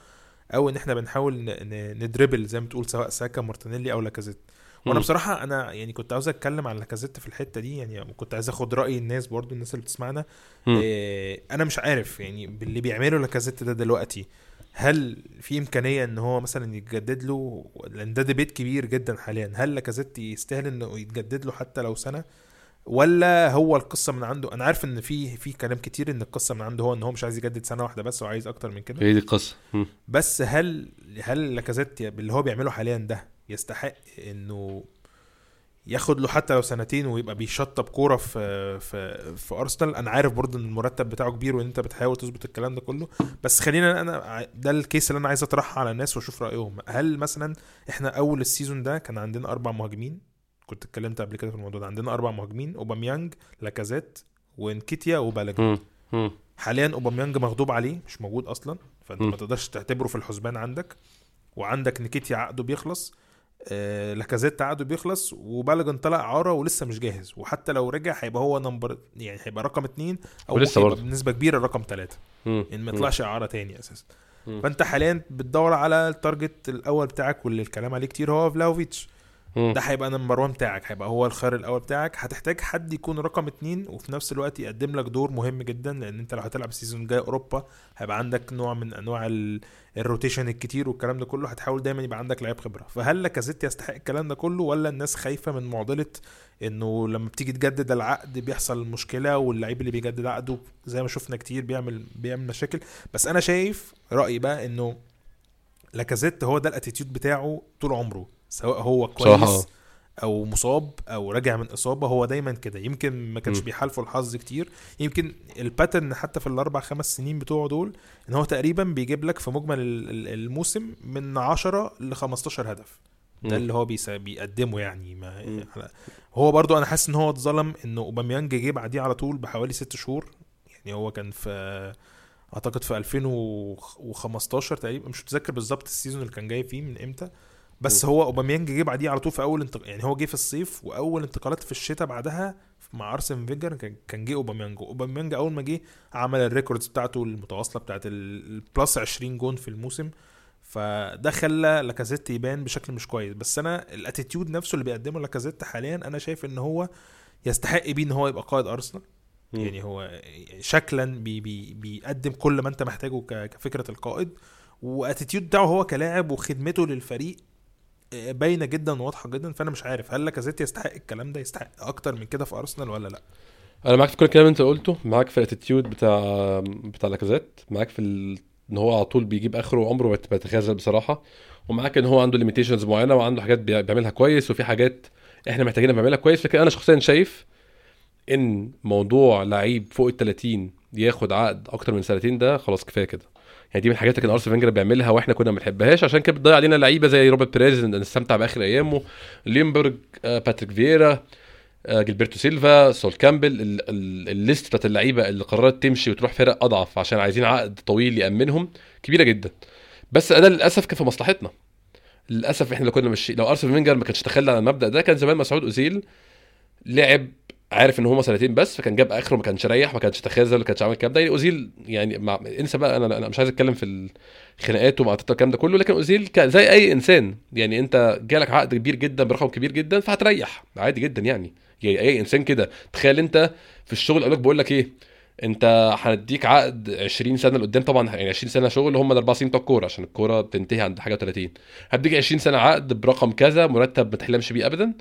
أو إن إحنا بنحاول ندربل زي ما تقول سواء ساكا مارتينيلي أو لاكازيت. وأنا. بصراحة أنا يعني كنت عاوز أتكلم عن لاكازيت في الحتة دي يعني كنت عايز آخد رأي الناس برضو الناس اللي بتسمعنا. إيه أنا مش عارف يعني باللي بيعمله لاكازيت ده دلوقتي هل في إمكانية إن هو مثلا يتجدد له؟ لأن ده ديبيت كبير جدا حاليا. هل لاكازيت يستاهل إنه يتجدد له حتى لو سنة؟ ولا هو القصة من عنده؟ أنا عارف إن في في كلام كتير إن القصة من عنده هو إن هو مش عايز يجدد سنة واحدة بس وعايز أكتر من كده. هي دي القصة. بس هل هل لاكازيت باللي هو بيعمله حاليا ده يستحق إنه ياخد له حتى لو سنتين ويبقى بيشطب كورة في في في أرسنال؟ أنا عارف برضه إن المرتب بتاعه كبير وإن أنت بتحاول تظبط الكلام ده كله. بس خلينا أنا ده ال case اللي أنا عايز اطرحها على الناس وأشوف رأيهم. هل مثلا إحنا أول ال season ده كان عندنا أربع مهاجمين؟ كنت اتكلمت قبل كده في الموضوع ده عندنا أربع مهاجمين أوباميانج لاكازيت وانكيتيا. مم. حاليا أوباميانج مغضوب عليه مش موجود أصلا فأنت. ما تقدرش تعتبره في الحسبان عندك وعندك نكيتيا عقده بيخلص آه لاكازيت عقده بيخلص وبالوجن طلع إعارة ولسه مش جاهز وحتى لو رجع هيبقى هو number يعني هيبقى رقم اتنين أو يبقى برضه. بنسبة كبيرة رقم ثلاثة. إن ما. يطلعش إعارة تاني أساسا. فأنت حاليا بتدور على ال target الأول بتاعك واللي الكلام عليه كتير هو فلاوفيتش ده هيبقى number 1 بتاعك هيبقى هو الخيار الأول بتاعك. هتحتاج حد يكون رقم اتنين وفي نفس الوقت يقدم لك دور مهم جدا لأن أنت لو هتلعب ال season الجاي أوروبا هيبقى عندك نوع من أنواع ال- ال rotation الكتير والكلام ده كله هتحاول دايما يبقى عندك لعيب خبرة. فهل لاكازيت يستحق الكلام ده كله ولا الناس خايفة من معضلة إنه لما بتيجي تجدد العقد بيحصل مشكلة واللعيب اللي بيجدد عقده زي ما شفنا كتير بيعمل بيعمل مشاكل؟ بس أنا شايف رأيي بقى إنه لاكازيت هو ده ال attitude بتاعه طول عمره. سواء هو كويس أو مصاب أو راجع من إصابة هو دايما كده. يمكن ما كانش. بيحالفه الحظ كتير. يمكن ال pattern حتى في الأربع خمس سنين بتوعه دول إن هو تقريبا بيجيب لك في مجمل ال- ال- الموسم من 10 ل 15 هدف. ده. اللي هو بيقدمه يعني. ما هو برضو أنا حاسس إن هو اتظلم انه أوباميانج جه بعديه على طول بحوالي ست شهور. يعني هو كان في أعتقد في 2015 تقريبا. مش متذكر بالظبط ال season اللي كان جاي فيه من إمتى. بس هو أوباميانج جه بعديه على طول في أول انتق... يعني هو جه في الصيف وأول انتقالات في الشتاء بعدها مع أرسين فينجر كان- كان جه أوباميانج. أوباميانج أول ما جه عمل ال records بتاعته المتواصلة بتاعت ال- ال plus 20 جون في الموسم فده خلى لاكازيت يبان بشكل مش كويس. بس أنا ال attitude نفسه اللي بيقدمه لاكازيت حاليا أنا شايف إن هو يستحق بيه إن هو يبقى قائد أرسنال. يعني هو شكلا بي بي بيقدم كل ما أنت محتاجه كفكرة القائد و attitude بتاعه هو كلاعب وخدمته للفريق باينة جدا وواضحة جدا فأنا مش عارف هل لاكازيت يستحق الكلام ده يستحق أكتر من كده في أرسنال ولا لأ أنا معاك في كل الكلام اللي أنت قلته معاك في ال attitude بتاع بتاع لاكازيت معاك في. إن هو على طول بيجيب آخره وعمره ما بيتخاذل بصراحة ومعاك إن هو عنده limitations معينة وعنده حاجات بي- بيعملها كويس وفي حاجات إحنا محتاجين نعملها كويس لكن أنا شخصيا شايف إن موضوع لعيب فوق ال 30 ياخد عقد أكتر من سنتين ده خلاص كفاية كده يعني دي من الحاجات اللي كان أرسين فينجر بيعملها وإحنا كنا ما بنحبهاش. عشان كده بتضيع علينا لعيبة زي روبرت بيريز نستمتع بآخر أيامه. ليونبرج آه، باتريك فييرا آه، سول كامبل. ال- ال- ال list بتاعت اللعيبة اللي قررت تمشي وتروح فرق أضعف عشان عايزين عقد طويل يأمنهم كبيرة جدا. بس ده للأسف كان في مصلحتنا. للأسف إحنا لو كنا ماشي لو أرسين فينجر ما كانش تخلى عن المبدأ ده كان زمان مسعود أوزيل لعب عارف إن هما سنتين بس فكان جاب آخره ما كانش ريح ما كانش تخاذل ما كانش عامل الكلام ده. يعني أوزيل يعني مع... إنسى بقى أنا أنا مش عايز أتكلم في الخناقات ومع الكلام ده كله لكن أوزيل ك- زي أي إنسان يعني أنت جالك عقد كبير جدا برقم كبير جدا فهتريح عادي جدا يعني. يعني أي إنسان كده. تخيل أنت في الشغل قال لك بقول لك إيه أنت هنديك عقد 20 سنة لقدام طبعا يعني 20 سنة شغل هم الأربع سنين بتوع الكورة عشان الكورة بتنتهي عند حاجة 30 هديك 20 سنة عقد برقم كذا مرتب ما تحلمش بيه ابدا.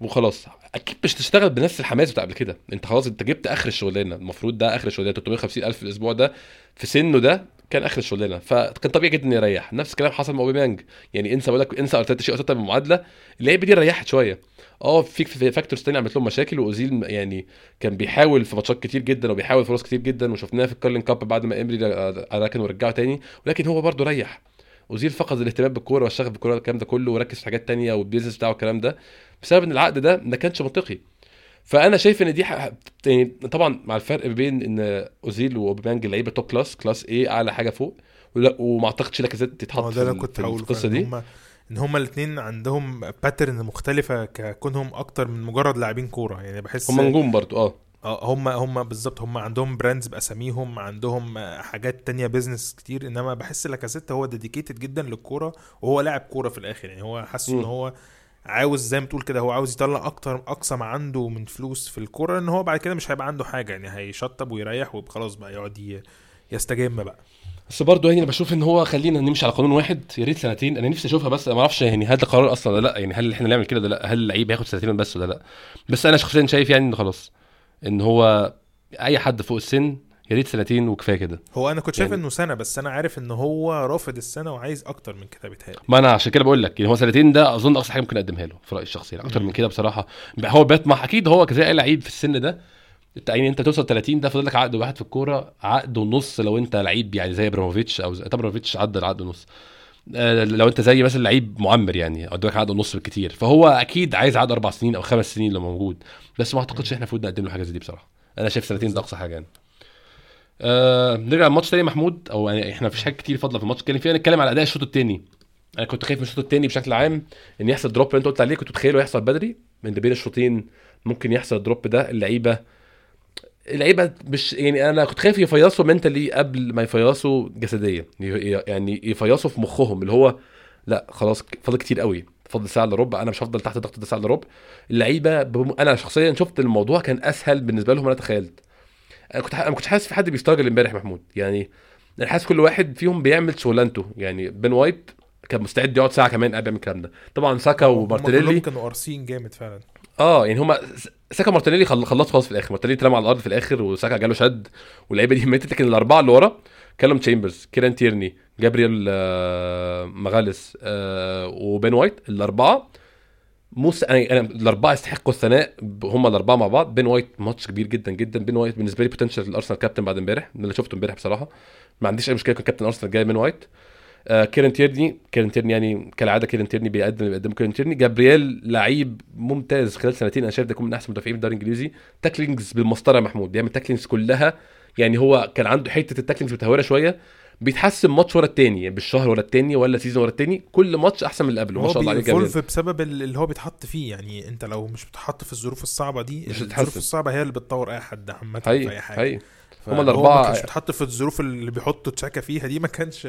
وخلاص. أكيد مش تشتغل بنفس الحماس بتاع قبل كده. أنت خلاص أنت جبت آخر الشغلانة. المفروض ده آخر الشغلانة 350 ألف الأسبوع ده في سنه ده كان آخر الشغلانة. فكان طبيعي جدا يريح. نفس الكلام حصل مع أوباميانج. يعني انسى بقول لك انسى أرتيتا شيل ارتيتا من المعادلة. اللعيبة دي ريحت شوية. آه في factors تاني عملت لهم مشاكل وأوزيل يعني كان بيحاول في ماتشات كتير جدا وبيحاول فرص كتير جدا وشفناها في الكارلينج cup بعد ما امري ركن ورجعه تاني. ولكن هو برضه ريح. اوزيل فقد الاهتمام بالكورة والشغف بالكورة الكلام ده كله وركز في حاجات تانية وال business بتاعه الكلام ده بسبب إن العقد ده ما كانش منطقي. فأنا شايف إن دي. يعني طبعا مع الفرق بين إن أوزيل وأوباميانج لعيبة top class class إيه أعلى حاجة فوق ولا وما أعتقدش لاكازيت تتحط في, كنت في القصة دي. إن هم إن هما الاثنين عندهم pattern مختلفة ككونهم أكتر من مجرد لاعبين كورة. يعني بحس هم نجوم برضو آه. هم هم بالظبط هم عندهم brands بأساميهم عندهم آه، حاجات تانية business كتير إنما بحس لاكازيت هو dedicated جدا للكورة وهو لاعب كورة في الآخر. يعني هو حاسس إن. هو عاوز زي ما تقول كده هو عاوز يطلع أكتر أقصى ما عنده من فلوس في الكورة إن هو بعد كده مش هيبقى عنده حاجة. يعني هيشطب ويريح وخلاص بقى يقعد يستجم بقى. بس برضه يعني أنا بشوف إن هو خلينا نمشي على قانون واحد يا ريت سنتين. أنا نفسي أشوفها بس ما أعرفش يعني هل ده قرار أصلا ولا لأ. يعني هل إحنا نعمل كده ولا لأ؟ هل اللعيب هياخد سنتين بس ولا لأ؟ بس أنا شخصيا شايف يعني ان خلاص. إن هو أي حد فوق السن يا ريت سنتين وكفاية كده. هو أنا كنت شايف يعني- إنه سنة بس أنا عارف إن هو رافض السنة وعايز أكتر من كده بيتهيألي. ما أنا عشان كده بقول لك يعني هو سنتين ده أظن أقصى حاجة ممكن أقدمها له في رأيي الشخصي يعني أكتر. من كده بصراحة. هو بيطمح أكيد هو كزي اي لعيب في السن ده. يعني أنت توصل 30 ده فاضل لك عقد واحد في الكورة عقد ونص لو أنت لعيب يعني زي إبراهيموفيتش أو زي طب إبراهيموفيتش عدى العقد ونص لو انت زي مثلا لعيب معمر يعني قدامك عقد ونص بالكتير فهو أكيد عايز عقد أربع سنين أو خمس سنين لو موجود بس ما أعتقدش إحنا المفروض نقدم له حاجة زي دي بصراحة. أنا شايف سنتين ده أقصى حاجة يعني. آه نرجع للماتش تاني محمود أو يعني إحنا مفيش حاجة كتير فاضلة في الماتش. نتكلم فيها نتكلم على أداء الشوط التاني. أنا كنت خايف من الشوط التاني بشكل عام إن يحصل drop اللي أنت قلت عليه كنت متخيله يحصل بدري من بين الشوطين ممكن يحصل ال drop ده اللعيبة اللعيبة مش يعني أنا كنت خايف يفيصوا mentally قبل ما يفيصوا جسديا. يعني يفيصوا في مخهم اللي هو لا خلاص فاضل كتير قوي. فاضل ساعة إلا ربع. أنا مش هفضل تحت ضغط ده ساعة إلا ربع. اللعيبة بم... أنا شخصيا شفت الموضوع كان أسهل بالنسبة لهم من أنا تخيلت. أنا كنت ح... أنا ما كنتش حاسس في حد بيسترجل إمبارح محمود. يعني أنا حاسس كل واحد فيهم بيعمل شغلانته. يعني بن وايت كان مستعد يقعد ساعة كمان قبل يعمل الكلام ده. طبعا ساكا ومارتينيلي كانوا قارصين جامد فعلا. آه يعني هما ساكا مارتينيلي خل- خلصوا خلاص في الآخر. مارتينيلي اترمى على الأرض في الآخر وساكا جاله شد واللعيبة دي ماتت لكن الأربعة اللي ورا كالوم تشامبرز كيران تيرني جابرييل آه، ماجالهايس آه، وبن وايت. الأربعة most أنا أنا الأربعة يستحقوا الثناء هم الأربعة مع بعض. بن وايت ماتش كبير جدا جدا. بن وايت بالنسبة لي potential ال Arsenal captain بعد امبارح اللي شفته امبارح بصراحة. ما عنديش أي مشكلة كابتن ارسنال جاي بن وايت. آه كيرن تيرني. كيرن تيرني يعني كالعادة كيرن تيرني بيقدم اللي بيقدمه كيرن تيرني. جابرييل لعيب ممتاز خلال سنتين. أنا شايف ده يكون من أحسن المدافعين في الدوري الإنجليزي. tacklings بالمسطرة يا محمود. بيعمل tacklings كلها. يعني هو كان عنده حتة ال tacklings متهورة شوية. بيتحسن ماتش ورا التاني. يعني بالشهر ورا التاني ولا season ورا التاني. كل ماتش أحسن من اللي قبله. ما شاء الله عليه بي evolve بسبب ال- اللي هو بيتحط فيه. يعني أنت لو مش بتحط في الظروف الصعبة دي مش الظروف. الصعبة هي اللي بتطور أي حد عامة في أي حاجة. حقيقي. فهو هما الأربعة- ما كانش بيتحط في الظروف اللي بيحطوا تشاكا فيها دي ما كانش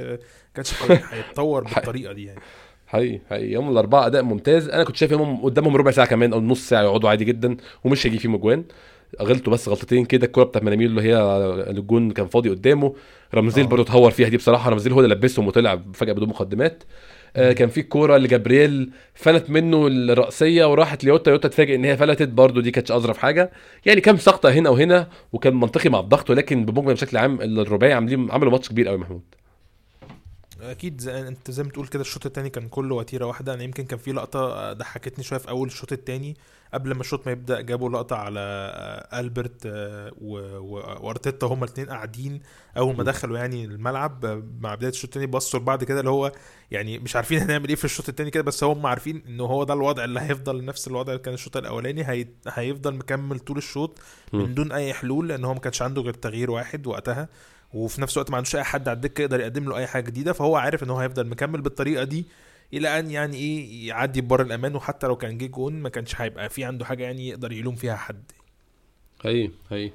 كانش هي- هيتطور. بالطريقة دي يعني. حقيقي حقيقي. هم الأربعة أداء ممتاز. أنا كنت شايف إنهم قدامهم ربع ساعة كمان أو نص ساعة يقعدوا عادي جدا ومش هيجي فيهم أجوان. غلطوا بس غلطتين كده الكوره بتاعت منامير اللي هي الجون كان فاضي قدامه. رمزيل آه. برضه اتهور فيها دي بصراحة. رمزيل هو اللي لبسهم وطلع فجأة بدون مقدمات. كان في الكوره اللي جابرييل فلت منه الرأسية وراحت ليوتا. يوتا اتفاجئ إن هي فلتت برضه دي كانتش أظرف حاجة. يعني كام سقطه هنا وهنا وكان منطقي مع الضغط ولكن بمجمل بشكل عام الرباعي عاملين عملوا ماتش كبير قوي محمود. أكيد زي أنت زي ما تقول كده الشوط التاني كان كله وتيرة واحدة. أنا يمكن كان في لقطة ضحكتني شوية في أول الشوط التاني. قبل ما الشوط ما يبدأ جابوا لقطة على ألبرت آه، وأرتيتا هما الاثنين قاعدين. أول ما. دخلوا يعني الملعب مع بداية الشوط التاني بصوا لبعض كده اللي هو يعني مش عارفين هنعمل إيه في الشوط التاني كده بس هم عارفين إن هو ده الوضع اللي هيفضل نفس الوضع اللي كان الشوط الأولاني. هي... هيفضل مكمل طول الشوط. من دون أي حلول لأن هو ما كانش عنده غير تغيير واحد وقتها. وفي نفس الوقت ما عندوش أي حد على الدكة يقدر يقدم له أي حاجة جديدة فهو عارف إن هو هيفضل مكمل بالطريقة دي إلى أن يعني إيه يعدي بره الأمان وحتى لو كان جه جون ما كانش هيبقى في عنده حاجة يعني يقدر يلوم فيها حد. هي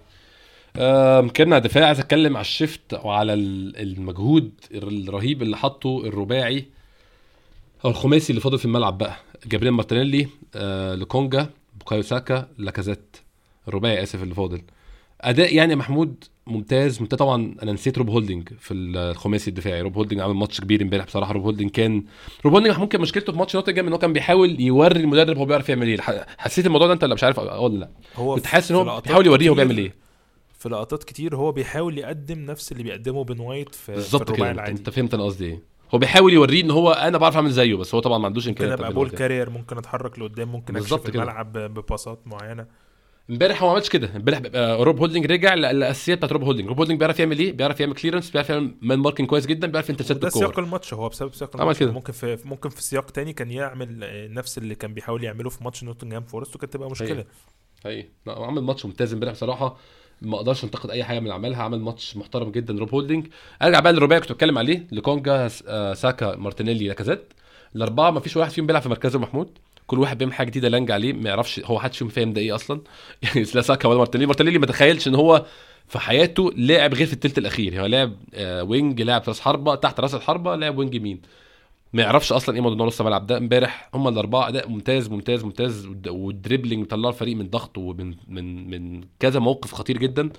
آم، كنا الدفاع عايز اتكلم على الشيفت وعلى ال- المجهود الرهيب اللي حطه الرباعي أو الخماسي اللي فاضل في الملعب بقى. جابريل مارتينيلي آه لوكونجا بوكايو ساكا لاكازيت. الرباعي آسف اللي فاضل. أداء يعني محمود ممتاز. ممتاز. طبعا أنا نسيت روب هولدنج في الخماسي الدفاعي. روب هولدنج عامل ماتش كبير امبارح بصراحة. روب هولدنج كان روب هولدنج ممكن مشكلته في ماتش نوتنجهام إن هو كان بيحاول يوري المدرب هو بيعرف يعمل إيه. حسيت الموضوع ده أنت ولا مش عارف ولا لا. هو كنت حاسس إن هو بيحاول يوريه هو بيعمل إيه. في لقطات كتير هو بيحاول يقدم نفس اللي بيقدمه بن وايت في, بالظبط كده. انت, العادي. أنت فهمت أنا قصدي إيه. هو بيحاول يوريه إن هو أنا بعرف أعمل زيه بس هو طبعا ما عندوش ممكن امكانيات ابقى تعمل ball. carrier ممكن أتحرك لقدام ممكن أكشف. الملعب بباصات معينة. امبارح هو ما عملش كده. امبارح آه، روب هولدنج رجع للاساسيات بتاعت روب هولدنج. روب هولدنج بيعرف يعمل إيه؟ بيعرف يعمل clearance بيعرف يعمل man marking كويس جدا بيعرف intercept ده سياق الماتش. هو بسبب سياق الماتش. كده. ممكن في ممكن في سياق تاني كان يعمل آه، نفس اللي كان بيحاول يعمله في ماتش نوتنجهام فورست وكانت تبقى مشكلة. هو عمل ماتش ممتاز امبارح بصراحة. ما أقدرش انتقد أي حاجة من عملها. عمل ماتش محترم جدا روب هولدنج. أرجع بقى للرباعي كنت بتكلم عليه لكونجا آه، ساكا مارتينيلي لاكازيت. الأربعة ما فيش واحد فيهم بيلعب في مركزه محمود. كل واحد بيعمل حاجة جديدة لانج عليه ما يعرفش هو حدش فاهم ده إيه أصلا. يعني لا ساكا ولا مارتينيلي مارتينيلي ما تخيلش إن هو في حياته لعب غير في الثلث الأخير. هو لعب آه، wing لعب راس حربة تحت راس الحربة لعب wing يمين. ما يعرفش أصلا إيه موضوع نص الملعب ده. امبارح هم الأربعة أداء ممتاز ممتاز ممتاز والد- وال dribbling طلعوا الفريق من ضغط ومن من من كذا موقف خطير جدا.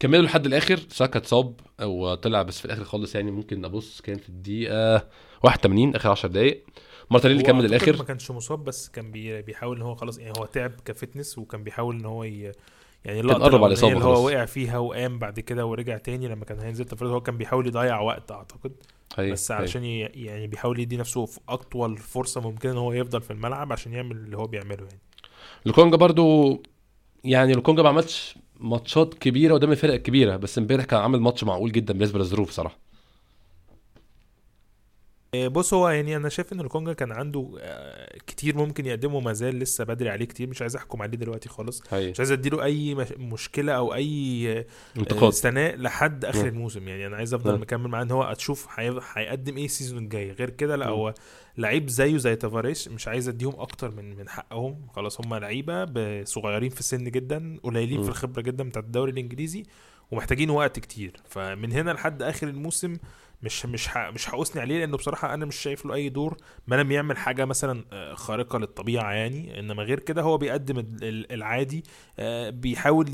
كملوا لحد الآخر. ساكا اتصاب وطلع بس في الآخر خالص يعني. ممكن أبص كان في الدقيقة 81 آخر 10 دقائق مارتينيلي كمل الآخر ما كانش مصاب بس كان بي بيحاول إن هو خلاص يعني هو تعب ك fitness وكان بيحاول إن هو ي... يعني اللقطة قرب على الإصابة اللي هو. وقع فيها وقام بعد كده ورجع تاني لما كان هينزل تافاريز هو كان بيحاول يضيع وقت أعتقد هي بس هي. علشان ي... يعني بيحاول يدي نفسه في أطول فرصة ممكنة إن هو يفضل في الملعب عشان يعمل اللي هو بيعمله يعني لوكونجا برضو يعني لوكونجا ما عملش ماتشات كبيرة قدام الفرق الكبيرة بس امبارح كان عامل ماتش معقول جدا بالنسبة للظروف صراحة بص هو يعني أنا شايف إن لوكونجا كان عنده آه، كتير ممكن يقدمه ما زال لسه بدري عليه كتير مش عايز أحكم عليه دلوقتي خالص هي مش عايز أديله أي مش- مشكلة أو أي آه، انتقاد ثناء لحد آخر مم. الموسم يعني أنا عايز أفضل مم. مكمل معاه إن هو أشوف هي- هيقدم إيه ال season الجاي غير كده لا. هو لعيب زيه زي تافاريش مش عايز أديهم أكتر من من حقهم خلاص هم لعيبة صغيرين في السن جدا قليلين. في الخبرة جدا بتاعت الدوري الإنجليزي ومحتاجين وقت كتير فمن هنا لحد آخر الموسم مش مش ح- مش هأثني عليه لأنه بصراحة أنا مش شايف له أي دور ما لم يعمل حاجة مثلا آه، خارقة للطبيعة يعني إنما غير كده هو بيقدم ال- ال- العادي آه، بيحاول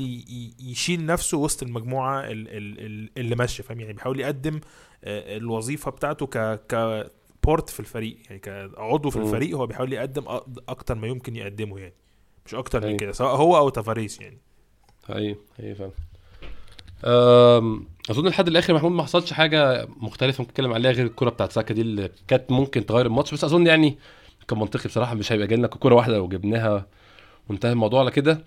يشيل نفسه وسط المجموعة ال- ال- ال- اللي ماشية فاهم يعني بيحاول يقدم آه، الوظيفة بتاعته ك ك بورت في الفريق يعني كعضو في. الفريق هو بيحاول يقدم أكتر ما يمكن يقدمه يعني مش أكتر من أيوة. كده سواء هو أو تافاريس يعني هي هي فعلا أظن لحد الآخر محمود ما حصلش حاجة مختلفة ممكن نتكلم عليها غير الكرة بتاعت ساكا دي اللي كانت ممكن تغير الماتش بس أظن يعني كان منطقي بصراحة مش هيبقى جالنا كوره واحدة لو جبناها وانتهى الموضوع على كده.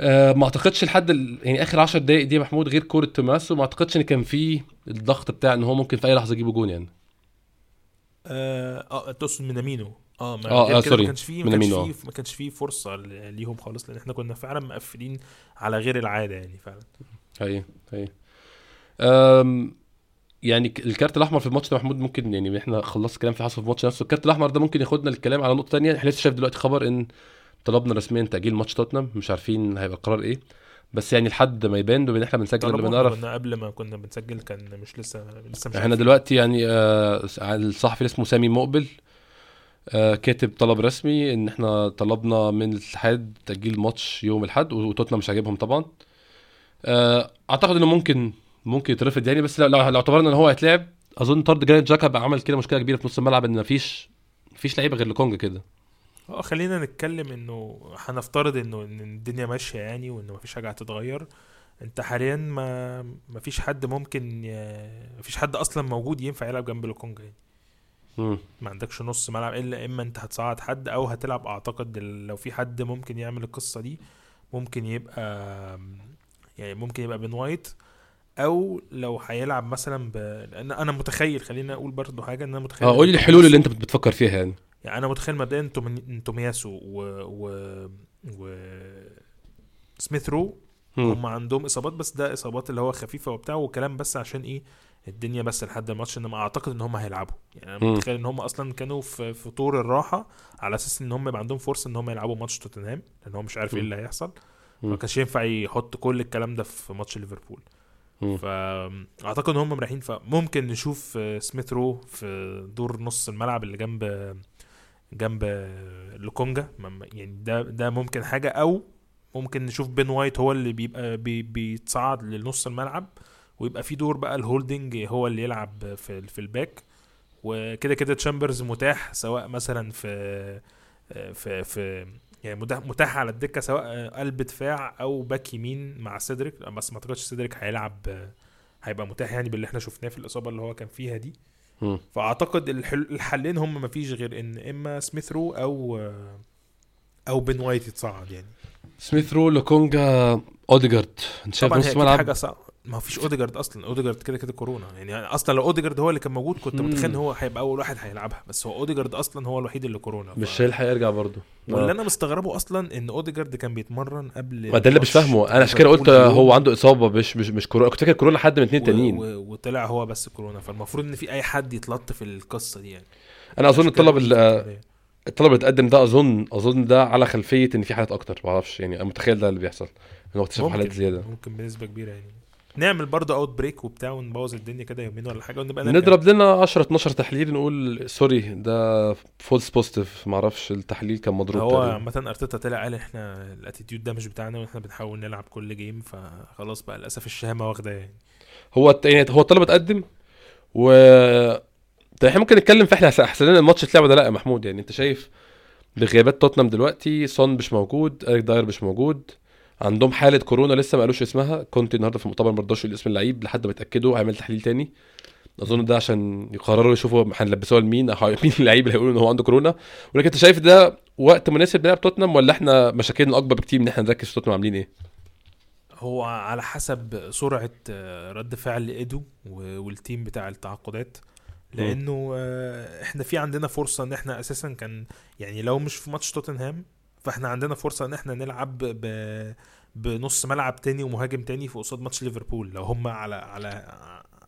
أه، ما أعتقدش لحد ال... يعني آخر 10 دقائق دي محمود غير كورة توماسو ما أعتقدش إن كان في الضغط بتاع إن هو ممكن في أي لحظة يجيبوا جون يعني. آه آه تقصد مينامينو. آه ما آه، آه، sorry. ما كانش فيه ما كانش مينامينو، فيه ما كانش فيه فرصة ليهم خالص لأن إحنا كنا فعلا مقفلين على غير العادة يعني فعلا. هي أم يعني الكارت الأحمر في الماتش ده محمود ممكن يعني إحنا خلصنا الكلام في حصل في الماتش نفسه. الكارت الأحمر ده ممكن ياخدنا للكلام على نقطة تانية. إحنا لسه شايف دلوقتي خبر إن طلبنا رسميا تأجيل ماتش توتنهام. مش عارفين هيبقى القرار إيه. بس يعني لحد ما يبان إن إحنا بنسجل طالما قبل ما إحنا نعرف كنا قبل ما كنا بنسجل كان مش لسه لسه مش إحنا. دلوقتي يعني آه الصحفي اللي اسمه سامي مقبل آه كاتب طلب رسمي إن إحنا طلبنا من الاتحاد تأجيل ماتش يوم الأحد وتوتنهام مش عاجبهم طبعا. آه أعتقد إنه ممكن ممكن يترفض يعني بس لو لو لو اعتبرنا ان هو هيتلعب اظن طرد جرانيت جاكا بقى عمل كده مشكلة كبيرة في نص الملعب ان مفيش مفيش لعيبة غير لكونجا كده. آه خلينا نتكلم انه هنفترض انه إن الدنيا ماشية يعني وانه مفيش حاجة هتتغير. انت حاليا ما مفيش حد ممكن ي- مفيش حد أصلا موجود ينفع يلعب جنب لوكونجا يعني. مم. ما عندكش نص ملعب إلا إما أنت هتصعد حد أو هتلعب أعتقد لو في حد ممكن يعمل القصة دي ممكن يبقى يعني ممكن يبقى بن وايت. أو لو هيلعب مثلا ب... لأن أنا متخيل خلينا أقول برضو حاجة إن أنا متخيل آه قول لي الحلول اللي أنت بت- بتفكر فيها يعني يعني أنا متخيل مبدئيا توم- تومياسو و و و سميث رو. هم عندهم إصابات بس ده إصابات اللي هو خفيفة وبتاع وكلام بس عشان إيه الدنيا بس لحد الماتش إنما أعتقد إن هم هيلعبوا يعني أنا. متخيل إن هم أصلا كانوا في في طور الراحة على أساس إن هم يبقى عندهم فرصة إن هم يلعبوا ماتش توتنهام لأن هو مش عارف إيه. اللي هيحصل. ما كانش ينفع يحط كل الكلام ده في ماتش ليفربول. فأعتقد إن هم مريحين. فممكن نشوف آه، سميث رو في دور نص الملعب اللي جنب جنب لوكونجا. ما- ما- يعني ده ده ممكن حاجة. أو ممكن نشوف بن وايت هو اللي بيبقى بي بيتصعد لنص الملعب ويبقى في دور بقى ال holding هو اللي يلعب في في الباك. وكده كده تشامبرز متاح سواء مثلا في في في يعني متاح, متاح على الدكة سواء قلب دفاع أو باك يمين مع سيدريك. بس ما أعتقدش سيدريك هيلعب هيبقى متاح يعني باللي إحنا شفناه في الإصابة اللي هو كان فيها دي. فأعتقد الحل الحلين هم ما فيش غير إن إما سميث رو أو أو بن وايت يتصعد يعني. سميث رو لوكونجا أوديجارد. أنت شايف نص ملعب حاجة صعبة. ما فيش اوديجارد أصلا. اوديجارد كده كده كورونا. يعني أصلا لو اوديجارد هو اللي كان موجود كنت. متخيل إن هو هيبقى أول واحد هيلعبها. بس هو اوديجارد أصلا هو الوحيد اللي كورونا. ف- مش هيلحق يرجع برضه. واللي آه. أنا مستغربه أصلا إن اوديجارد كان بيتمرن قبل ما ده اللي مش فاهمه أنا عشان كده قلت هو عنده إصابة مش مش مش كورونا. كنت فاكر كورونا حد من اتنين و- تانيين. و- وطلع هو بس كورونا. فالمفروض إن في أي حد يتلط في القصة دي يعني. أنا أظن الطلب فاكر. الطلب اللي اتقدم ده اظن أظن ده على خلفية إن في حالات أكتر. ما أعرفش. يعني أنا متخيل ده اللي بيحصل. إن هو اكتشف حالات زيادة. ممكن بنسبة كبيرة يعني. نعمل برضه outbreak وبتاع ونبوظ الدنيا كده يومين ولا حاجة ونبقى نرجع. نضرب لنا 10 12 تحليل نقول sorry ده false positive ما أعرفش التحليل كان مضروب هو. عامة أرتيتا طلع قال إحنا ال attitude ده مش بتاعنا وإحنا بنحاول نلعب كل game فخلاص بقى للأسف الشهامة واخدة يعني هو يعني هو الطلب اتقدم و طيب إحنا ممكن نتكلم في إحنا احسن لنا الماتش اتلعب ولا لأ يا محمود يعني أنت شايف بغيابات توتنهام دلوقتي سون مش موجود إريك داير مش موجود عندهم حالة كورونا لسه ما قالوش اسمها. كنت النهارده في المؤتمر ما رضاش يقول اسم اللعيب لحد ما يتأكدوا. هيعمل تحليل تاني. أظن ده عشان يقرروا يشوفوا هنلبسوها لمين أو مين اللعيب اللي هيقولوا إن هو عنده كورونا. ولكن أنت شايف ده وقت مناسب نلعب توتنهام ولا إحنا مشاكلنا اكبر بكتير إن إحنا نركز في توتنهام عاملين إيه؟ هو على حسب سرعة آه، رد فعل إيدو وال team بتاع التعاقدات. لأنه آه، إحنا في عندنا فرصة إن إحنا أساسا كان يعني لو مش في ماتش توتنهام فاحنا عندنا فرصة ان إحنا نلعب ب بنص ملعب تاني ومهاجم تاني في قصاد ماتش ليفربول. لو هم على على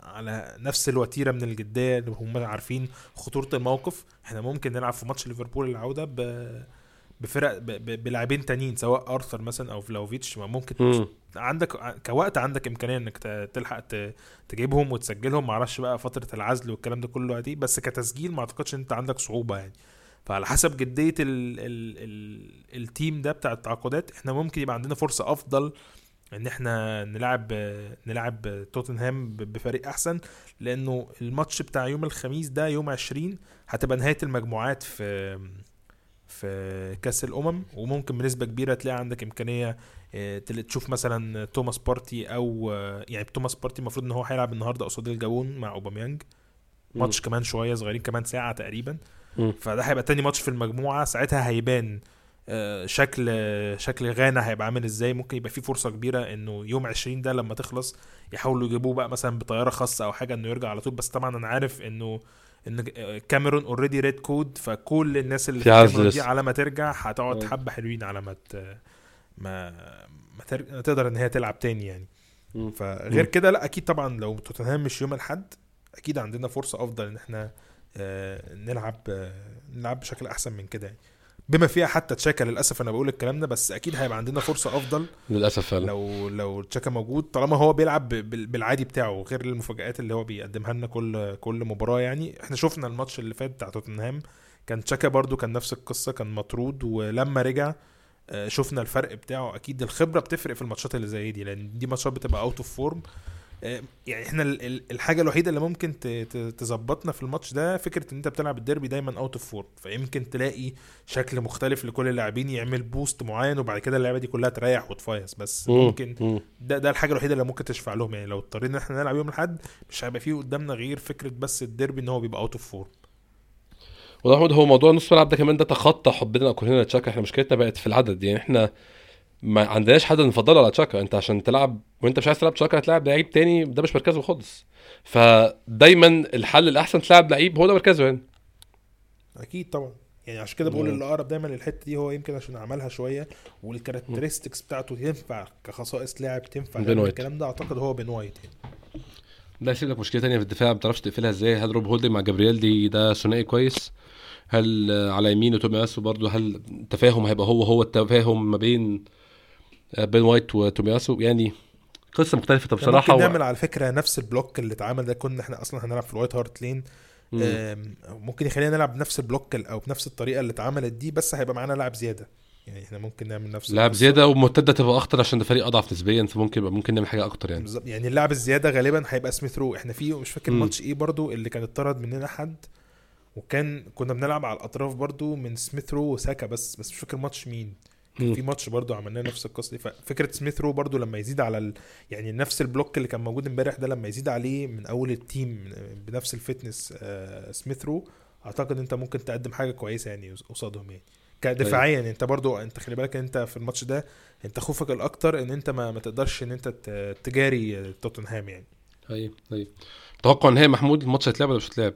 على نفس الوتيرة من الجدية اللي هم عارفين خطورة الموقف إحنا ممكن نلعب في ماتش ليفربول العودة ب بفرق بلاعبين تانيين سواء أرثر مثلا أو فلاهوفيتش. ما ممكن مم. عندك كوقت عندك إمكانية إنك تلحق تجيبهم وتسجلهم. معرفش بقى فترة العزل والكلام ده كله دي بس كتسجيل ما أعتقدش إن أنت عندك صعوبة يعني. فعلى حسب جدية ال ال ال ال team ده بتاع التعاقدات إحنا ممكن يبقى عندنا فرصة أفضل إن إحنا نلعب نلعب توتنهام بفريق أحسن لأنه الماتش بتاع يوم الخميس ده يوم 20 هتبقى نهاية المجموعات في في كأس الأمم وممكن بنسبة كبيرة تلاقي عندك إمكانية آه، تشوف مثلا توماس بارتي أو آه، يعني توماس بارتي المفروض إن هو هيلعب النهارده قصاد الجابون مع أوباميانج. ماتش كمان شوية صغيرين كمان ساعة تقريبا. فده هيبقى تاني ماتش في المجموعة ساعتها هيبان آه، شكل شكل غانا هيبقى عامل إزاي ممكن يبقى في فرصة كبيرة إنه يوم 20 ده لما تخلص يحاولوا يجيبوه بقى مثلا بطيارة خاصة أو حاجة إنه يرجع على طول بس طبعا أنا عارف إنه إن كاميرون already red code فكل الناس اللي في كاميرون دي. على ما ترجع هتقعد آه. حبة حلوين على ما ت- ما ما تر- تقدر إن هي تلعب تاني يعني. فغير. كده لا أكيد طبعا لو توتنهام مش يوم الأحد أكيد عندنا فرصة أفضل إن إحنا آه، نلعب آه، نلعب بشكل أحسن من كده يعني. بما فيها حتى تشاكا للأسف أنا بقول الكلام ده بس أكيد هيبقى عندنا فرصة أفضل. للأسف فعلا. لو لو تشاكا موجود طالما هو بيلعب بالعادي بتاعه غير المفاجآت اللي هو بيقدمها لنا كل كل مباراة يعني. إحنا شفنا الماتش اللي فات بتاع توتنهام. كان تشاكا برضو كان نفس القصة كان مطرود ولما رجع آه، شفنا الفرق بتاعه. أكيد الخبرة بتفرق في الماتشات اللي زي دي لأن دي ماتشات بتبقى out of form يعني إحنا ال- ال- الحاجة الوحيدة اللي ممكن تظبطنا في الماتش ده فكرة ان انت بتلعب الديربي دايما out of form فيمكن تلاقي شكل مختلف لكل اللاعبين يعمل boost معين وبعد كده اللعبة دي كلها تريح وتفايز بس مم. ممكن مم. ده ده الحاجة الوحيدة اللي ممكن تشفع لهم. يعني لو اضطرينا ان إحنا نلعب يوم الأحد مش هيبقى فيه قدامنا غير فكرة بس الديربي ان هو بيبقى out of form والله محمود هو موضوع نص الملعب ده كمان ده تخطى حبنا كلنا. لتشاكا إحنا مشكلتنا بقت في العدد. يعني إحنا ما عندناش حد نفضله على تشاكا. انت عشان تلعب وانت مش عايز تلعب تشاكا هتلعب لعيب تاني ده مش مركزه خالص. فدايما الحل الأحسن تلعب لعيب هو ده مركزه يعني. أكيد طبعا. يعني عشان كده بقول. اللي اقرب دايما للحتة دي هو يمكن عشان عملها شوية وال characteristics بتاعته تنفع كخصائص لاعب تنفع بين يعمل وايت. الكلام ده أعتقد هو بين وايت يعني. ده يسيب لك مشكلة تانية في الدفاع ما بتعرفش تقفلها إزاي؟ هل روب هولدنج مع جابرييل دي ده ثنائي كويس؟ هل على يمينه تومياسو برضه هل التفاهم هيبقى هو هو التفاهم ما بين آه، بين وايت وتومياسو. يعني قصة مختلفة طب بصراحة ممكن و... نعمل على فكرة نفس ال block اللي اتعمل ده. كنا إحنا أصلا هنلعب في الوايت هارت لين ممكن يخلينا نلعب بنفس ال block ال- أو بنفس الطريقة اللي اتعملت دي بس هيبقى معانا لاعب زيادة. يعني إحنا ممكن نعمل نفس لاعب. زيادة ومرتدة تبقى اخطر عشان ده فريق أضعف نسبيا فممكن يبقى ممكن نعمل حاجة أكتر يعني. بالظبط. يعني اللاعب الزيادة غالبا هيبقى سميث رو إحنا في مش فاكر. ماتش إيه برضو اللي كان اتطرد مننا حد وكان كنا بنلعب على الأطراف برضو من سميث رو وساكا بس بس مش فاكر ماتش مين. مم. في ماتش برضو عملنا نفس القصة دي. ففكرة سميث رو برضو لما يزيد على ال... يعني نفس ال block اللي كان موجود امبارح ده لما يزيد عليه من أول ال team بنفس ال fitness آه سميث رو أعتقد أنت ممكن تقدم حاجة كويسة يعني قصادهم يعني. كدفاعيا أنت برضو أنت خلي بالك أنت في الماتش ده أنت خوفك الأكتر إن أنت ما, ما تقدرش إن أنت تجاري توتنهام يعني. أيوه أيوه توقع إن هي محمود الماتش هيتلعب ولا مش هيتلعب؟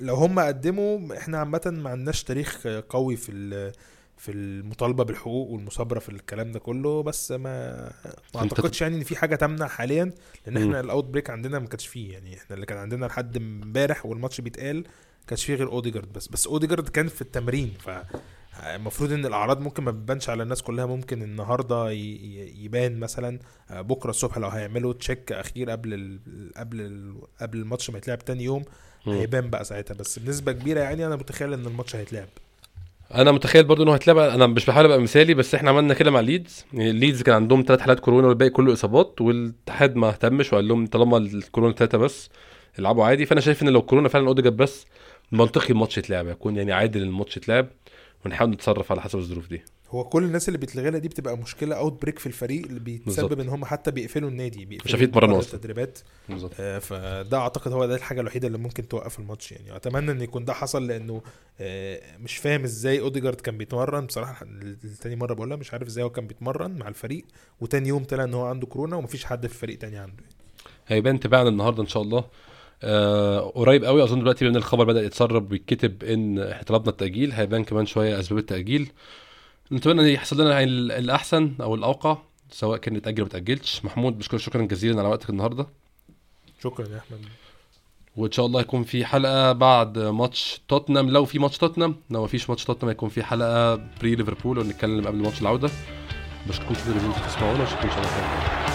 لو هم قدموا إحنا عامة ما عندناش تاريخ قوي في في المطالبة بالحقوق والمثابرة في الكلام ده كله بس ما ما أعتقدش يعني إن في حاجة تمنع حاليا لأن. إحنا ال outbreak عندنا ما كانش فيه يعني إحنا اللي كان عندنا لحد امبارح والماتش بيتقال ما كانش فيه غير اوديجارد بس بس اوديجارد كان في التمرين ف المفروض إن الأعراض ممكن ما بتبانش على الناس كلها ممكن النهارده يبان مثلا آه، بكرة الصبح لو هيعملوا check أخير قبل ال قبل ال قبل الماتش ما يتلعب تاني يوم. هيبان بقى ساعتها. بس بنسبة كبيرة يعني أنا متخيل إن الماتش هيتلعب. أنا متخيل برضو إنه هيتلعب. أنا مش بحاول أبقى مثالي بس إحنا عملنا كده مع ليدز. يعني ليدز كان عندهم ثلاث حالات كورونا والباقي كله إصابات والاتحاد ما اهتمش وقال لهم طالما الكورونا ثلاثة بس العبوا عادي. فأنا شايف إن لو كورونا فعلا أوديجارد بس منطقي الماتش يتلعب يكون يعني عادل الماتش يتلعب. ونحاول نتصرف على حسب الظروف دي. هو كل الناس اللي بيتلغي لها دي بتبقى مشكلة outbreak في الفريق اللي بيتسبب. إن هم حتى بيقفلوا النادي بيقفلوا مش عارفين يتمرنوا أصلاً. التدريبات. آه، فده أعتقد هو ده الحاجة الوحيدة اللي ممكن توقف الماتش يعني. أتمنى إن يكون ده حصل لأنه آه، مش فاهم إزاي اوديجارد كان بيتمرن. بصراحة تاني مرة بقولها مش عارف إزاي هو كان بيتمرن مع الفريق وتاني يوم طلع إن هو عنده كورونا ومفيش حد في الفريق تاني عنده هيبان تباعنا النهارده إن شاء الله. آه قريب قوي. أظن دلوقتي بان الخبر بدأ يتسرب ويتكتب إن إحنا طلبنا التأجيل هيبان كمان شوية أسباب التأجيل. نتمنى إن يحصل لنا ال- الأحسن أو الأوقع سواء كان يتأجل ما تاجلش محمود بشكرك شكرا جزيلا على وقتك النهارده. شكرا يا أحمد. وإن شاء الله يكون في حلقة بعد ماتش توتنهام. لو في ماتش توتنهام لو ما فيش ماتش توتنهام هيكون في حلقة pre ليفربول ونتكلم قبل ماتش العودة. بشكركم شكرا جزيلا إنكم تسمعونا. وشكرا إن شاء الله.